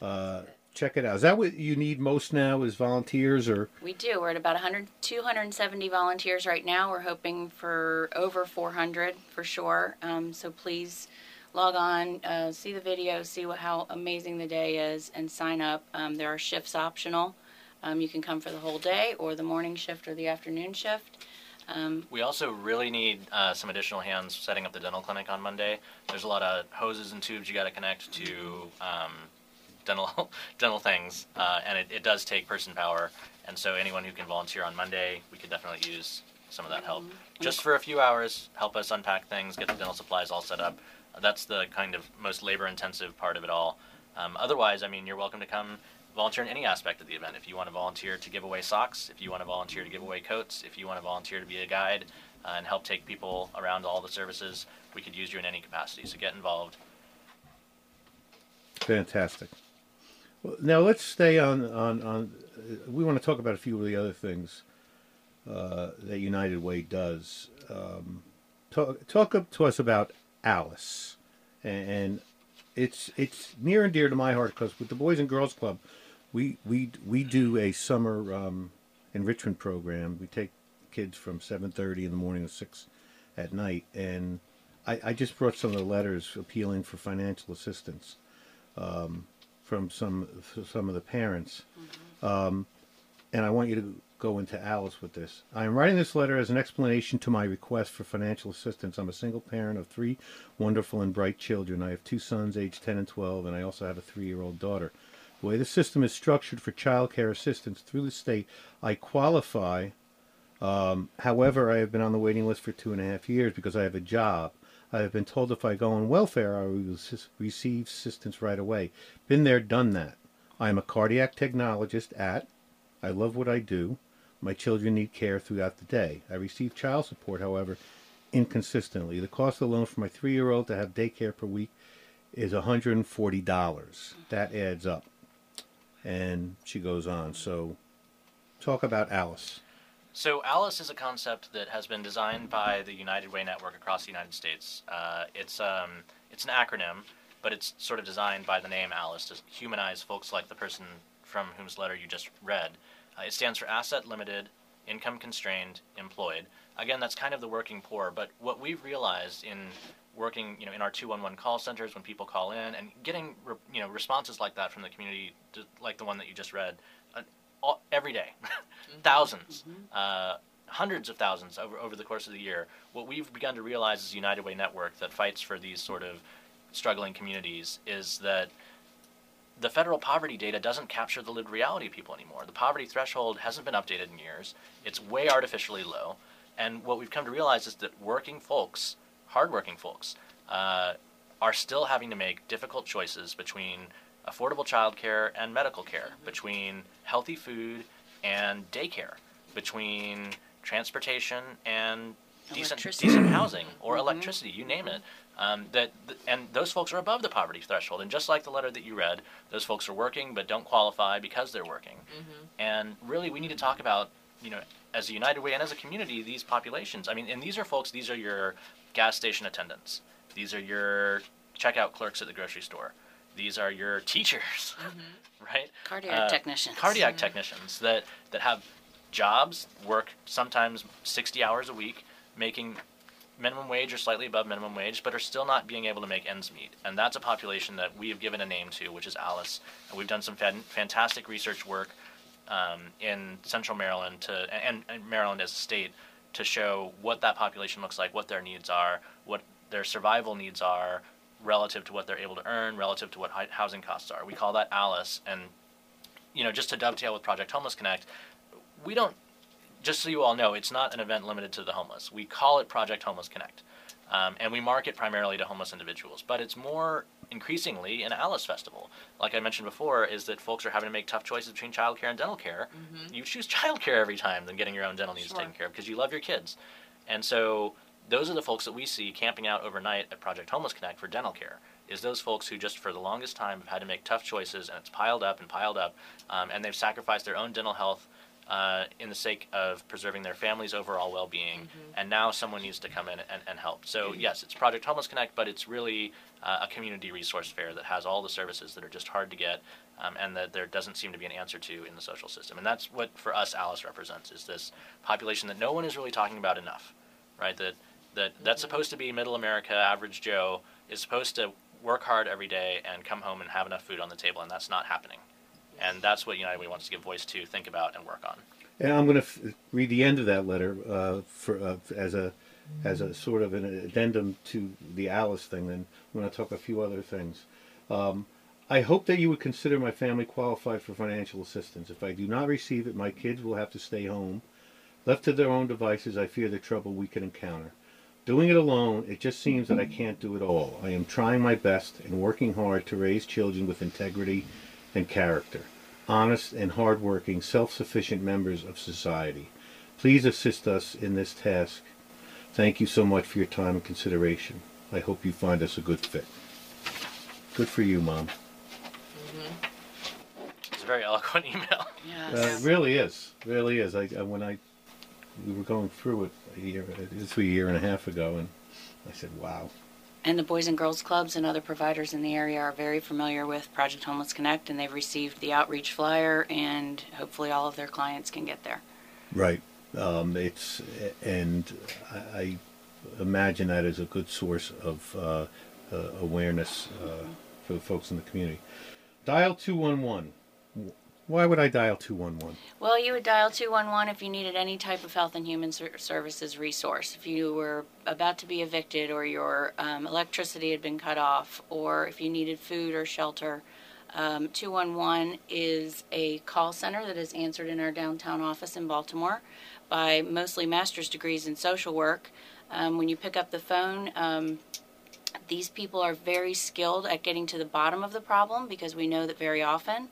Uh, check it out. Is that what you need most now is volunteers or? We do. We're at about 100, 270 volunteers right now. We're hoping for over 400 for sure. Um, so please log on, uh, see the video, see what, how amazing the day is, and sign up. Um, there are shifts optional. Um, you can come for the whole day, or the morning shift, or the afternoon shift. Um, We also really need uh, some additional hands setting up the dental clinic on Monday. There's a lot of hoses and tubes you got to connect to um, dental (laughs) dental things, uh, and it, it does take person power. And so anyone who can volunteer on Monday, we could definitely use some of that help. Just for a few hours, help us unpack things, get the dental supplies all set up. That's the kind of most labor intensive part of it all. Um, otherwise, I mean, you're welcome to come volunteer in any aspect of the event. If you want to volunteer to give away socks, if you want to volunteer to give away coats, if you want to volunteer to be a guide uh, and help take people around all the services, we could use you in any capacity. So get involved. Fantastic. Well, now let's stay on on on. We want to talk about a few of the other things uh, that United Way does. Um, talk talk to us about Alice, and, and it's it's near and dear to my heart because with the Boys and Girls Club, we we we do a summer um, enrichment program. We take kids from seven thirty in the morning to six at night, and I, I just brought some of the letters appealing for financial assistance um, from some some of the parents, um, and I want you to go into Alice with this. I am writing this letter as an explanation to my request for financial assistance. I'm a single parent of three wonderful and bright children. I have two sons, aged 10 and 12, and I also have a three-year-old daughter. The way the system is structured for child care assistance through the state, I qualify. Um, however, I have been on the waiting list for two and a half years because I have a job. I have been told if I go on welfare, I will receive assistance right away. Been there, done that. I am a cardiac technologist at. I love what I do. My children need care throughout the day. I receive child support, however, inconsistently. The cost alone for my three year old to have daycare per week is $140. That adds up. And she goes on. So, talk about Alice. So Alice is a concept that has been designed by the United Way network across the United States. Uh, it's um, it's an acronym, but it's sort of designed by the name Alice to humanize folks like the person from whose letter you just read. Uh, it stands for Asset Limited, Income Constrained, Employed. Again, that's kind of the working poor. But what we've realized in working, you know, in our 211 call centers when people call in and getting, you know, responses like that from the community, like the one that you just read, uh, all, every day, (laughs) mm-hmm. 1000s mm-hmm. uh, hundreds of thousands over, over the course of the year. What we've begun to realize as a United Way network that fights for these sort of struggling communities is that the federal poverty data doesn't capture the lived reality of people anymore. The poverty threshold hasn't been updated in years. It's way artificially low. And what we've come to realize is that working folks, hardworking folks, uh, are still having to make difficult choices between affordable childcare and medical care, between healthy food and daycare, between transportation and decent decent housing or mm-hmm. electricity, you name it. Um, that and those folks are above the poverty threshold, and just like the letter that you read, those folks are working but don't qualify because they're working. Mm-hmm. And really, we need to talk about you know as a United Way and as a community these populations. I mean, and these are folks. These are your gas station attendants. These are your checkout clerks at the grocery store. These are your teachers, mm-hmm. (laughs) right? Cardiac uh, technicians. Cardiac mm-hmm. technicians that that have jobs, work sometimes sixty hours a week, making minimum wage or slightly above minimum wage, but are still not being able to make ends meet. And that's a population that we have given a name to, which is Alice. And we've done some fan- fantastic research work um, in Central Maryland to and, and, Maryland as a state to show what that population looks like, what their needs are, what their survival needs are relative to what they're able to earn, relative to what housing costs are. We call that Alice. And you know, just to dovetail with Project Homeless Connect, we don't just so you all know, it's not an event limited to the homeless. We call it Project Homeless Connect. Um, and we market primarily to homeless individuals. But it's more increasingly an Alice festival. Like I mentioned before, is that folks are having to make tough choices between childcare and dental care. Mm-hmm. You choose childcare every time than getting your own dental needs sure. taken care of because you love your kids. And so those are the folks that we see camping out overnight at Project Homeless Connect for dental care. Is those folks who just for the longest time have had to make tough choices and it's piled up and piled up, um, and they've sacrificed their own dental health uh, in the sake of preserving their family's overall well-being, mm-hmm. and now someone needs to come in and, and help. So mm-hmm. yes, it's Project Homeless Connect, but it's really uh, a community resource fair that has all the services that are just hard to get, um, and that there doesn't seem to be an answer to in the social system. And that's what for us Alice represents is this population that no one is really talking about enough, right? That that mm-hmm. that's supposed to be middle America, average Joe is supposed to work hard every day and come home and have enough food on the table, and that's not happening and that's what United Way wants to give voice to, think about, and work on. And I'm going to f- read the end of that letter uh, for uh, as a as a sort of an addendum to the Alice thing. Then I'm going to talk a few other things. Um, I hope that you would consider my family qualified for financial assistance. If I do not receive it, my kids will have to stay home. Left to their own devices, I fear the trouble we can encounter. Doing it alone, it just seems that I can't do it all. I am trying my best and working hard to raise children with integrity and character honest and hardworking, self-sufficient members of society. Please assist us in this task. Thank you so much for your time and consideration. I hope you find us a good fit. Good for you, Mom. Mm-hmm. It's a very eloquent email. (laughs) Yes. Uh, it really is. Really is. I, I, when I we were going through it a year, a year and a half ago, and I said, "Wow, and the Boys and Girls Clubs and other providers in the area are very familiar with Project Homeless Connect, and they've received the outreach flyer, and hopefully all of their clients can get there. Right. Um, it's and I imagine that is a good source of uh, uh, awareness uh, for the folks in the community. Dial 211. Why would I dial 211? Well, you would dial 211 if you needed any type of health and human ser- services resource. If you were about to be evicted or your um, electricity had been cut off, or if you needed food or shelter. Um, 211 is a call center that is answered in our downtown office in Baltimore by mostly master's degrees in social work. Um, when you pick up the phone, um, these people are very skilled at getting to the bottom of the problem because we know that very often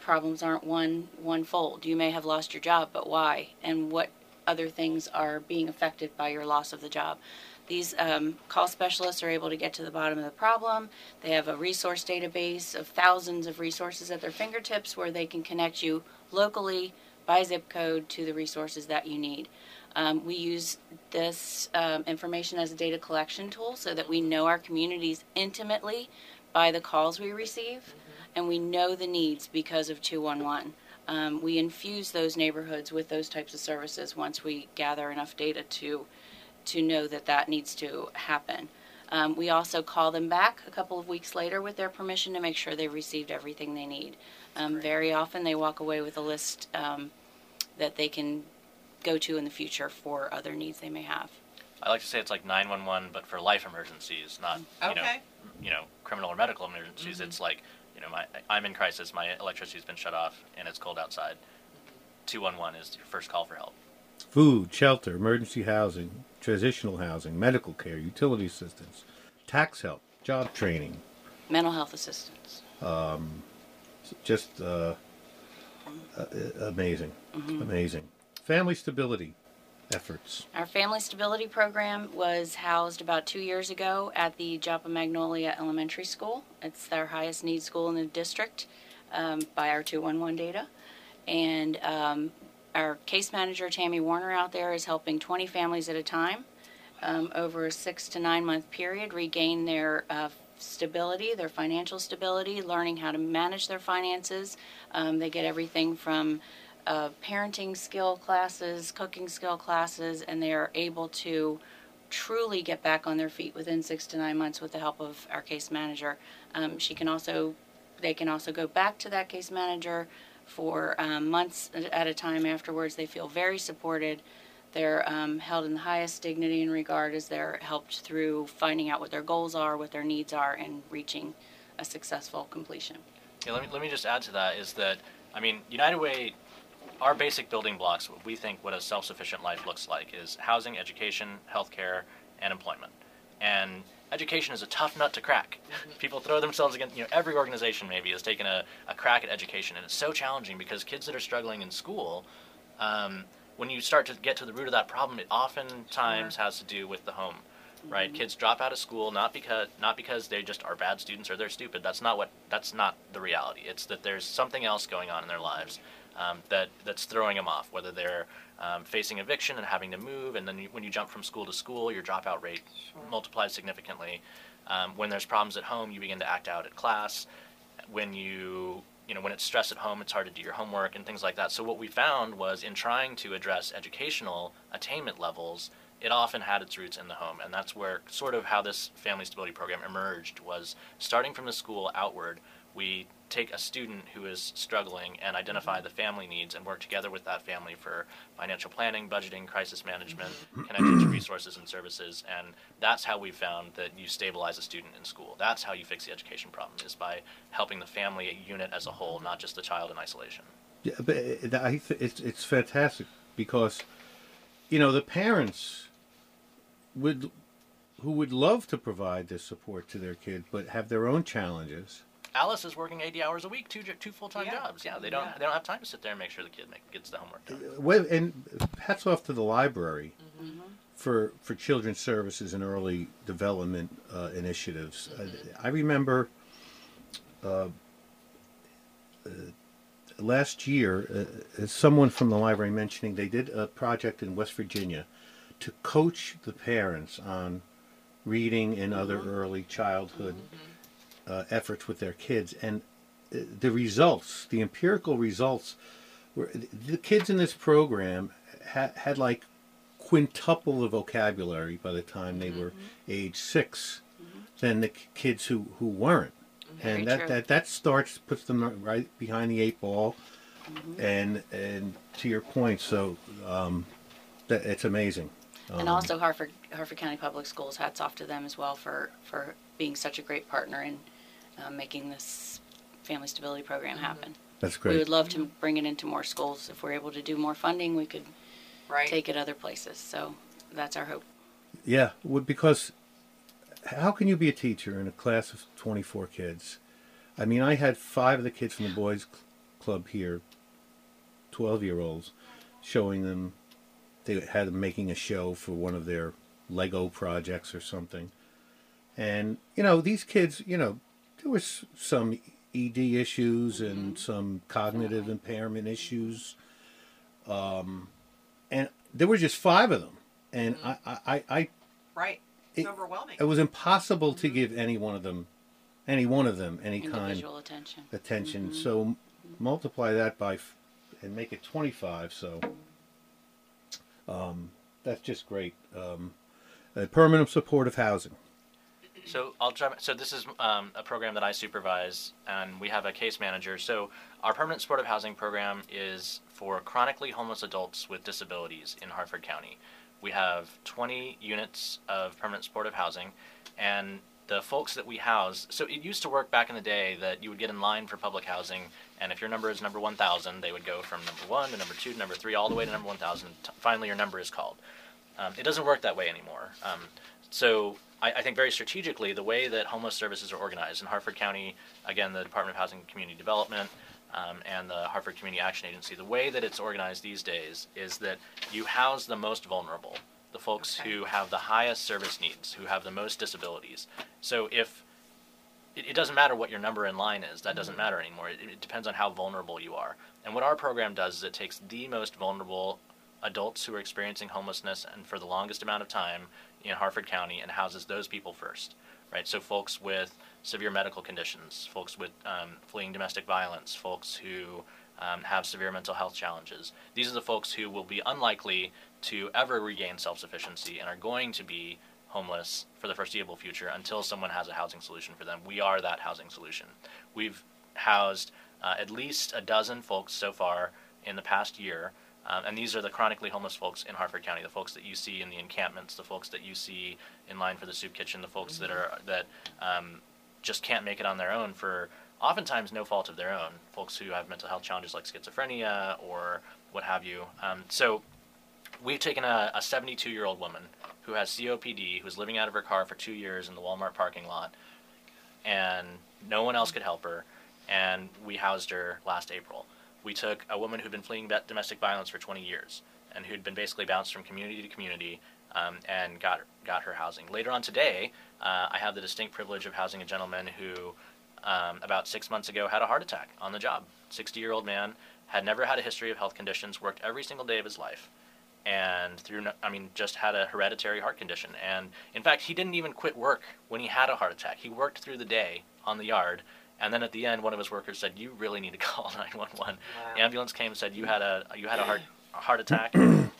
problems aren't one one fold. You may have lost your job, but why? And what other things are being affected by your loss of the job? These um, call specialists are able to get to the bottom of the problem. They have a resource database of thousands of resources at their fingertips where they can connect you locally by zip code to the resources that you need. Um, we use this um, information as a data collection tool so that we know our communities intimately by the calls we receive and we know the needs because of 211. Um, we infuse those neighborhoods with those types of services once we gather enough data to to know that that needs to happen. Um, we also call them back a couple of weeks later with their permission to make sure they've received everything they need. Um, very often they walk away with a list um, that they can go to in the future for other needs they may have. I like to say it's like 911, but for life emergencies, not you know, Okay. you know, criminal or medical emergencies. It's like, you know, my I'm in crisis. My electricity's been shut off, and it's cold outside. 211 is your first call for help. Food, shelter, emergency housing, transitional housing, medical care, utility assistance, tax help, job training. Mental health assistance. Um, Just uh, uh, amazing. Amazing. Family stability efforts. Our family stability program was housed about two years ago at the Joppa Magnolia Elementary School. It's their highest need school in the district um, by our 211 data. And um, our case manager, Tammy Warner, out there is helping 20 families at a time um, over a six to nine month period regain their uh, stability, their financial stability, learning how to manage their finances. Um, they get everything from uh, parenting skill classes, cooking skill classes, and they are able to truly get back on their feet within six to nine months with the help of our case manager. Um, she can also, they can also go back to that case manager for um, months at a time afterwards. They feel very supported. They're um, held in the highest dignity and regard as they're helped through finding out what their goals are, what their needs are, and reaching a successful completion. Yeah, let me let me just add to that is that I mean United Way, our basic building blocks. What we think what a self-sufficient life looks like is housing, education, healthcare, and employment. And education is a tough nut to crack. People throw themselves against. You know, every organization maybe has taken a, a crack at education, and it's so challenging because kids that are struggling in school. Um, when you start to get to the root of that problem, it oftentimes has to do with the home right? Kids drop out of school not because not because they just are bad students or they're stupid. That's not what that's not the reality. It's that there's something else going on in their lives um, that that's throwing them off. Whether they're um, facing eviction and having to move, and then you, when you jump from school to school, your dropout rate multiplies significantly. Um, when there's problems at home, you begin to act out at class. When you you know when it's stress at home, it's hard to do your homework and things like that. So what we found was in trying to address educational attainment levels it often had its roots in the home and that's where sort of how this family stability program emerged was starting from the school outward we take a student who is struggling and identify the family needs and work together with that family for financial planning budgeting crisis management connected to resources and services and that's how we found that you stabilize a student in school that's how you fix the education problem is by helping the family unit as a whole not just the child in isolation Yeah, but uh, I th- it's it's fantastic because you know the parents would who would love to provide this support to their kid, but have their own challenges. Alice is working 80 hours a week, two two full-time Yeah. jobs. Yeah, they don't Yeah. they don't have time to sit there and make sure the kid make, gets the homework done. Well, And hats off to the library for for children's services and early development uh, initiatives. Uh, I remember uh, uh, last year, uh, someone from the library mentioning they did a project in West Virginia to coach the parents on reading and other early childhood uh, efforts with their kids, and uh, the results, the empirical results, were the kids in this program had, had like quintuple the vocabulary by the time they were Mm-hmm. age 6 than the kids who, who weren't. Very and that, true. that that starts puts them right behind the eight ball, Mm-hmm. and and to your point, so um, that it's amazing. and also Harford Hartford County Public Schools. Hats off to them as well for for being such a great partner in uh, making this family stability program happen. That's great. We great. would love to bring it into more schools. If we're able to do more funding, we could Right. take it other places. So that's our hope. Yeah, well, because how can you be a teacher in a class of 24 kids? I mean, I had five of the kids from the boys' cl- club here, 12 year olds, showing them, they had them making a show for one of their Lego projects or something. And, you know, these kids, you know, there was some ED issues and some cognitive impairment issues. Um, and there were just five of them. And I, I, I, I Right. It's It- overwhelming. it was impossible to give any one of them, any one of them, any kind Individual attention. attention. So m- multiply that by, f- and make it twenty-five. So, um, that's just great. Um, uh, permanent supportive housing. So I'll try. So this is um, a program that I supervise, and we have a case manager. So our permanent supportive housing program is for chronically homeless adults with disabilities in Harford County. We have 20 units of permanent supportive housing, and the folks that we house. So it used to work back in the day that you would get in line for public housing, and if your number is number 1,000, they would go from number one to number two to number three, all the way to number 1,000. Finally, your number is called. Um, it doesn't work that way anymore. Um, so I, I think very strategically, the way that homeless services are organized in Harford County, again, the Department of Housing and Community Development, um, and the Harford Community Action Agency, the way that it's organized these days is that you house the most vulnerable, the folks Okay. who have the highest service needs, who have the most disabilities. So if it, it doesn't matter what your number in line is. That doesn't matter anymore. It, it depends on how vulnerable you are. And what our program does is it takes the most vulnerable adults who are experiencing homelessness and for the longest amount of time in Harford County and houses those people first, right? So folks with severe medical conditions, folks with um, fleeing domestic violence, folks who um, have severe mental health challenges. These are the folks who will be unlikely to ever regain self-sufficiency and are going to be homeless for the foreseeable future until someone has a housing solution for them. We are that housing solution. We've housed uh, at least a dozen folks so far in the past year. Um, and these are the chronically homeless folks in Harford County, the folks that you see in the encampments, the folks that you see in line for the soup kitchen, the folks that are that um, just can't make it on their own for oftentimes no fault of their own. Folks who have mental health challenges like schizophrenia or what have you. Um, so we've taken a, a 72 year old woman who has COPD, who's living out of her car for two years in the Walmart parking lot, and no one else could help her, and we housed her last April. We took a woman who'd been fleeing domestic violence for 20 years and who'd been basically bounced from community to community um, and got got her housing. Later on today, uh, I have the distinct privilege of housing a gentleman who, um, about six months ago, had a heart attack on the job. 60 year old man had never had a history of health conditions, worked every single day of his life, and through I mean just had a hereditary heart condition. And in fact, he didn't even quit work when he had a heart attack. He worked through the day on the yard. And then at the end, one of his workers said, "You really need to call (laughs) 911." Wow. Ambulance came and said, "You had a you had a heart a heart (clears throat) attack,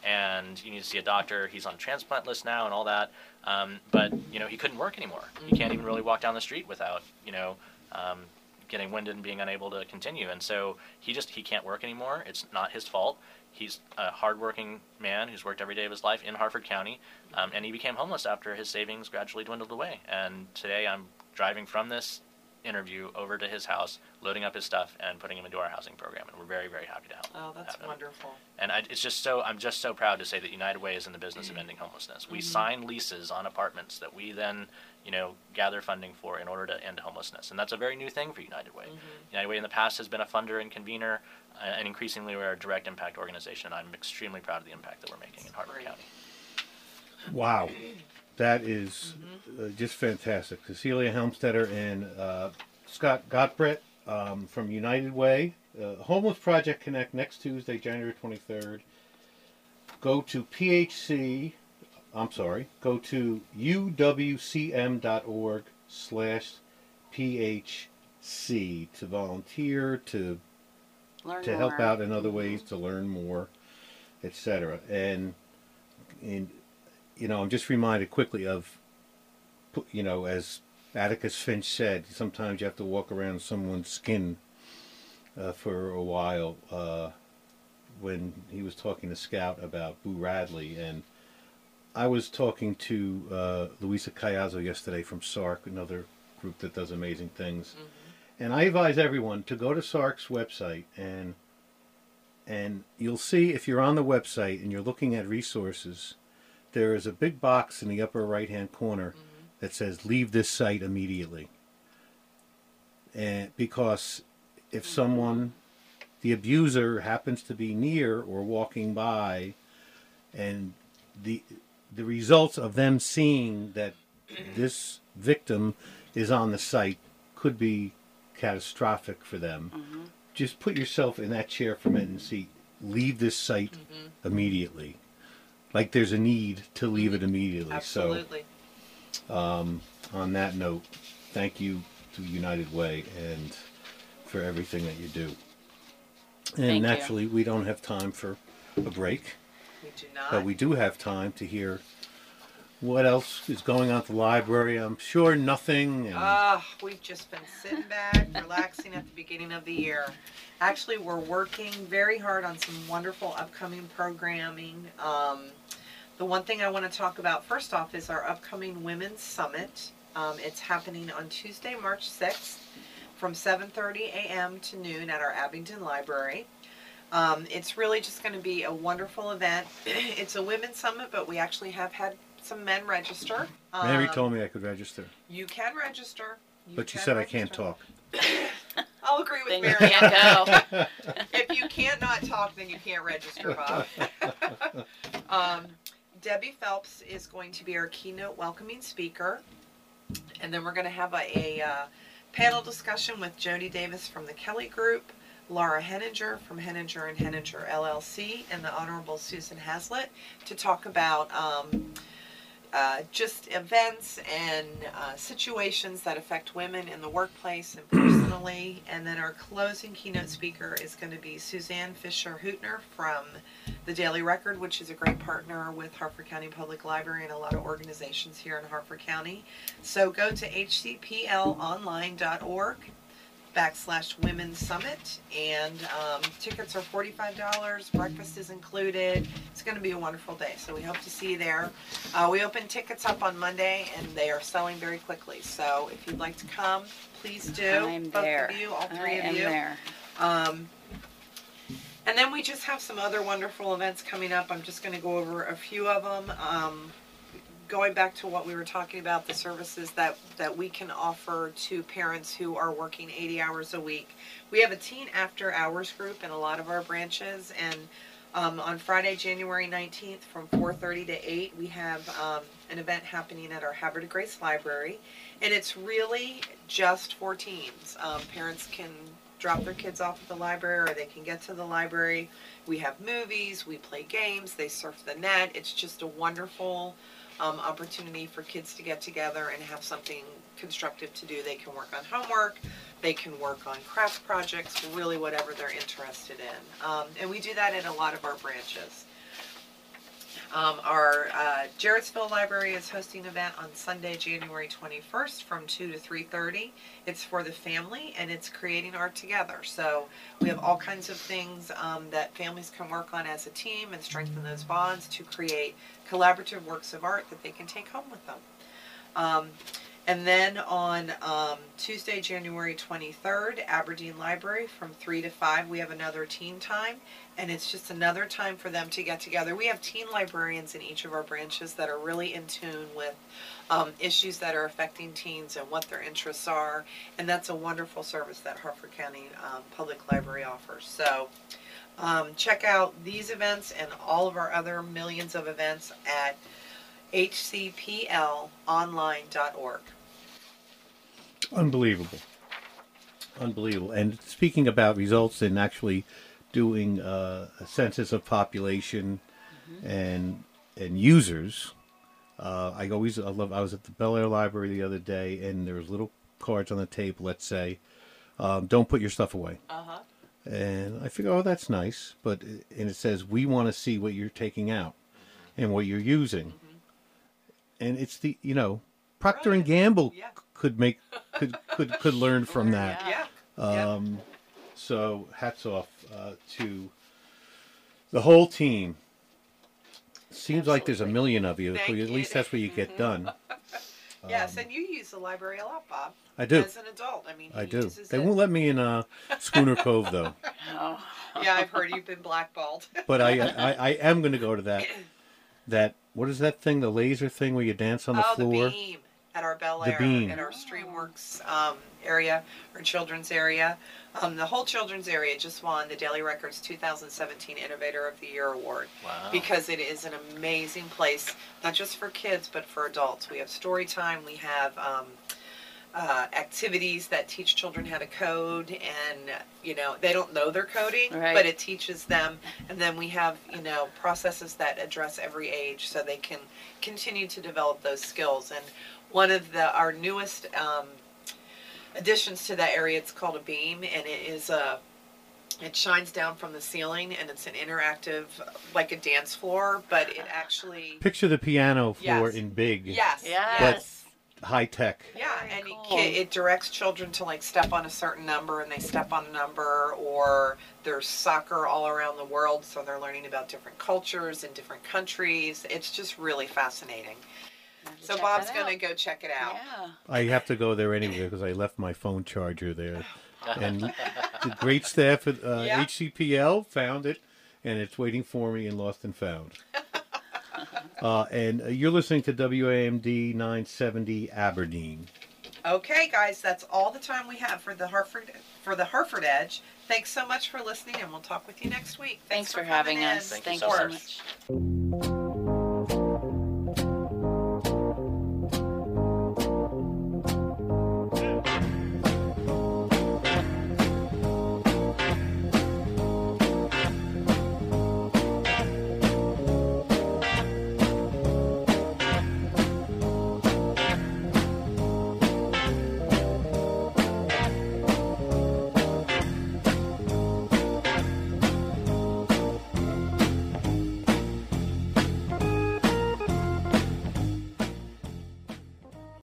and you need to see a doctor. He's on a transplant list now, and all that." Um, but you know, he couldn't work anymore. He can't even really walk down the street without you know um, getting winded and being unable to continue. And so he just he can't work anymore. It's not his fault. He's a hardworking man who's worked every day of his life in harford County, um, and he became homeless after his savings gradually dwindled away. And today I'm driving from this interview over to his house, loading up his stuff, and putting him into our housing program. And we're very, very happy to help. Oh, that's have him. wonderful. And I, it's just so I'm just so proud to say that United Way is in the business of mm-hmm. ending homelessness. We mm-hmm. sign leases on apartments that we then, you know, gather funding for in order to end homelessness, and that's a very new thing for United Way. Mm-hmm. United Way in the past has been a funder and convener, uh, and increasingly we're a direct impact organization. And I'm extremely proud of the impact that we're making in Harford County. Wow, that is uh, just fantastic. Cecilia Helmstetter and uh, Scott Gottsbreht um, from United Way. Uh, Homeless Project Connect next Tuesday, January 23rd. Go to PHC, I'm sorry, go to uwcm.org slash PHC to volunteer, to Learn to more. help out in other ways, to learn more, etc. And and you know, I'm just reminded quickly of, you know, as Atticus Finch said, sometimes you have to walk around someone's skin uh, for a while. Uh, when he was talking to Scout about Boo Radley, and I was talking to uh, Luisa Cayazzo yesterday from SARC, another group that does amazing things. And I advise everyone to go to SARC's website and and you'll see if you're on the website and you're looking at resources, there is a big box in the upper right hand corner that says leave this site immediately. And because if someone the abuser happens to be near or walking by and the the results of them seeing that this victim is on the site could be catastrophic for them. Mm-hmm. Just put yourself in that chair for a minute and see leave this site mm-hmm. immediately. Like there's a need to leave it immediately. Absolutely. So on that note, thank you to United Way and for everything that you do. And Thank you. naturally, we don't have time for a break, we do not. but we do have time to hear what else is going on at the library. I'm sure nothing. And Ah, we've just been sitting back, (laughs) relaxing at the beginning of the year. Actually, we're working very hard on some wonderful upcoming programming. Um, the one thing I want to talk about first off is our upcoming Women's Summit. Um, it's happening on Tuesday, March 6th from 7:30 a.m. to noon at our Abingdon Library. Um, it's really just going to be a wonderful event. (clears throat) it's a women's summit, but we actually have had some men register. Mary Um, told me I could register, you can register. You but she can said I can't register. talk. (laughs) I'll agree with Then you Mary. can't go. (laughs) if you can't not talk, then you can't register, Bob. (laughs) um, Debbie Phelps is going to be our keynote welcoming speaker, and then we're going to have a, a uh, panel discussion with Jody Davis from the Kelly Group, Laura Henninger from Henninger and Henninger LLC, and the Honorable Susan Haslett to talk about. Um, uh, just events and uh, situations that affect women in the workplace and personally. (clears throat) And then our closing keynote speaker is going to be Suzanne Fischer-Huettner from the Daily Record, which is a great partner with Harford County Public Library and a lot of organizations here in Harford County. So go to hcplonline.org backslash women's summit and um, tickets are $45 breakfast is included it's going to be a wonderful day so we hope to see you there uh, we open tickets up on monday and they are selling very quickly so if you'd like to come please do I'm both there. of you all three I of am you there. um, and then we just have some other wonderful events coming up. I'm just going to go over a few of them. Um, going back to what we were talking about, the services that, that we can offer to parents who are working 80 hours a week. We have a teen after hours group in a lot of our branches, and um, on Friday, January 19th, from 4:30 to 8, we have um, an event happening at our de Grace Library, and it's really just for teens. Um, parents can drop their kids off at the library, or they can get to the library. We have movies, we play games, they surf the net. It's just a wonderful um, opportunity for kids to get together and have something constructive to do. They can work on homework, they can work on craft projects, really whatever they're interested in. Um, and we do that in a lot of our branches. Um, our uh, Jarrettsville Library is hosting an event on Sunday, January 21st from 2 to 3.30. It's for the family and it's creating art together. So we have all kinds of things um, that families can work on as a team and strengthen those bonds to create collaborative works of art that they can take home with them. Um, and then on um, Tuesday, January 23rd, Aberdeen Library from 3 to 5, we have another teen time. And it's just another time for them to get together. We have teen librarians in each of our branches that are really in tune with um, issues that are affecting teens and what their interests are. And that's a wonderful service that Harford County um, Public Library offers. So um, check out these events and all of our other millions of events at hcplonline.org. Unbelievable. Unbelievable. And speaking about results and actually doing uh, a census of population and and users, uh, I always I love. I was at the Bel Air Library the other day, and there was little cards on the table that say, um, "Don't put your stuff away." Uh huh. And I figure, oh, that's nice. But and it says we want to see what you're taking out. and what you're using. And it's the you know Procter and Gamble Yeah. could make could could could learn from that. Yeah. Um, so hats off uh, to the whole team. Seems like there's a million of you. At least that's what you get done. (laughs) yes, and you use the library a lot, Bob. I do. As an adult, I mean, I do. They it. won't let me in uh, Schooner Cove though. Oh, (laughs) Yeah, I've heard you've been blackballed. (laughs) But I I, I am going to go to that. That what is that thing? The laser thing where you dance on the oh, floor. the beam at our Bel Air, beam. at our StreamWorks um, area, our children's area. Um, the whole children's area just won the Daily Records 2017 Innovator of the Year award Wow. because it is an amazing place, not just for kids but for adults. We have story time. We have. Um, uh, activities that teach children how to code and you know they don't know they're coding Right. but it teaches them and then we have you know processes that address every age so they can continue to develop those skills and one of the our newest um, additions to that area it's called a beam and it is a it shines down from the ceiling and it's an interactive like a dance floor but it actually Picture the piano floor Yes. in big, yes yes. high tech. yeah, Very and it, cool. ca- it directs children to like step on a certain number, and they step on a number, or there's soccer all around the world, so they're learning about different cultures and different countries. It's just really fascinating. Have to So Bob's gonna go check it out. Yeah. I have to go there anyway because I left my phone charger there. And the great staff at uh, Yeah. HCPL found it, and it's waiting for me in Lost and Found. (laughs) uh, and uh, you're listening to WAMD 970 Aberdeen. Okay, guys, that's all the time we have for the Harford for the Harford Edge. Thanks so much for listening, and we'll talk with you next week. Thanks, for coming having in. us. Thank you Thank so you so much. much.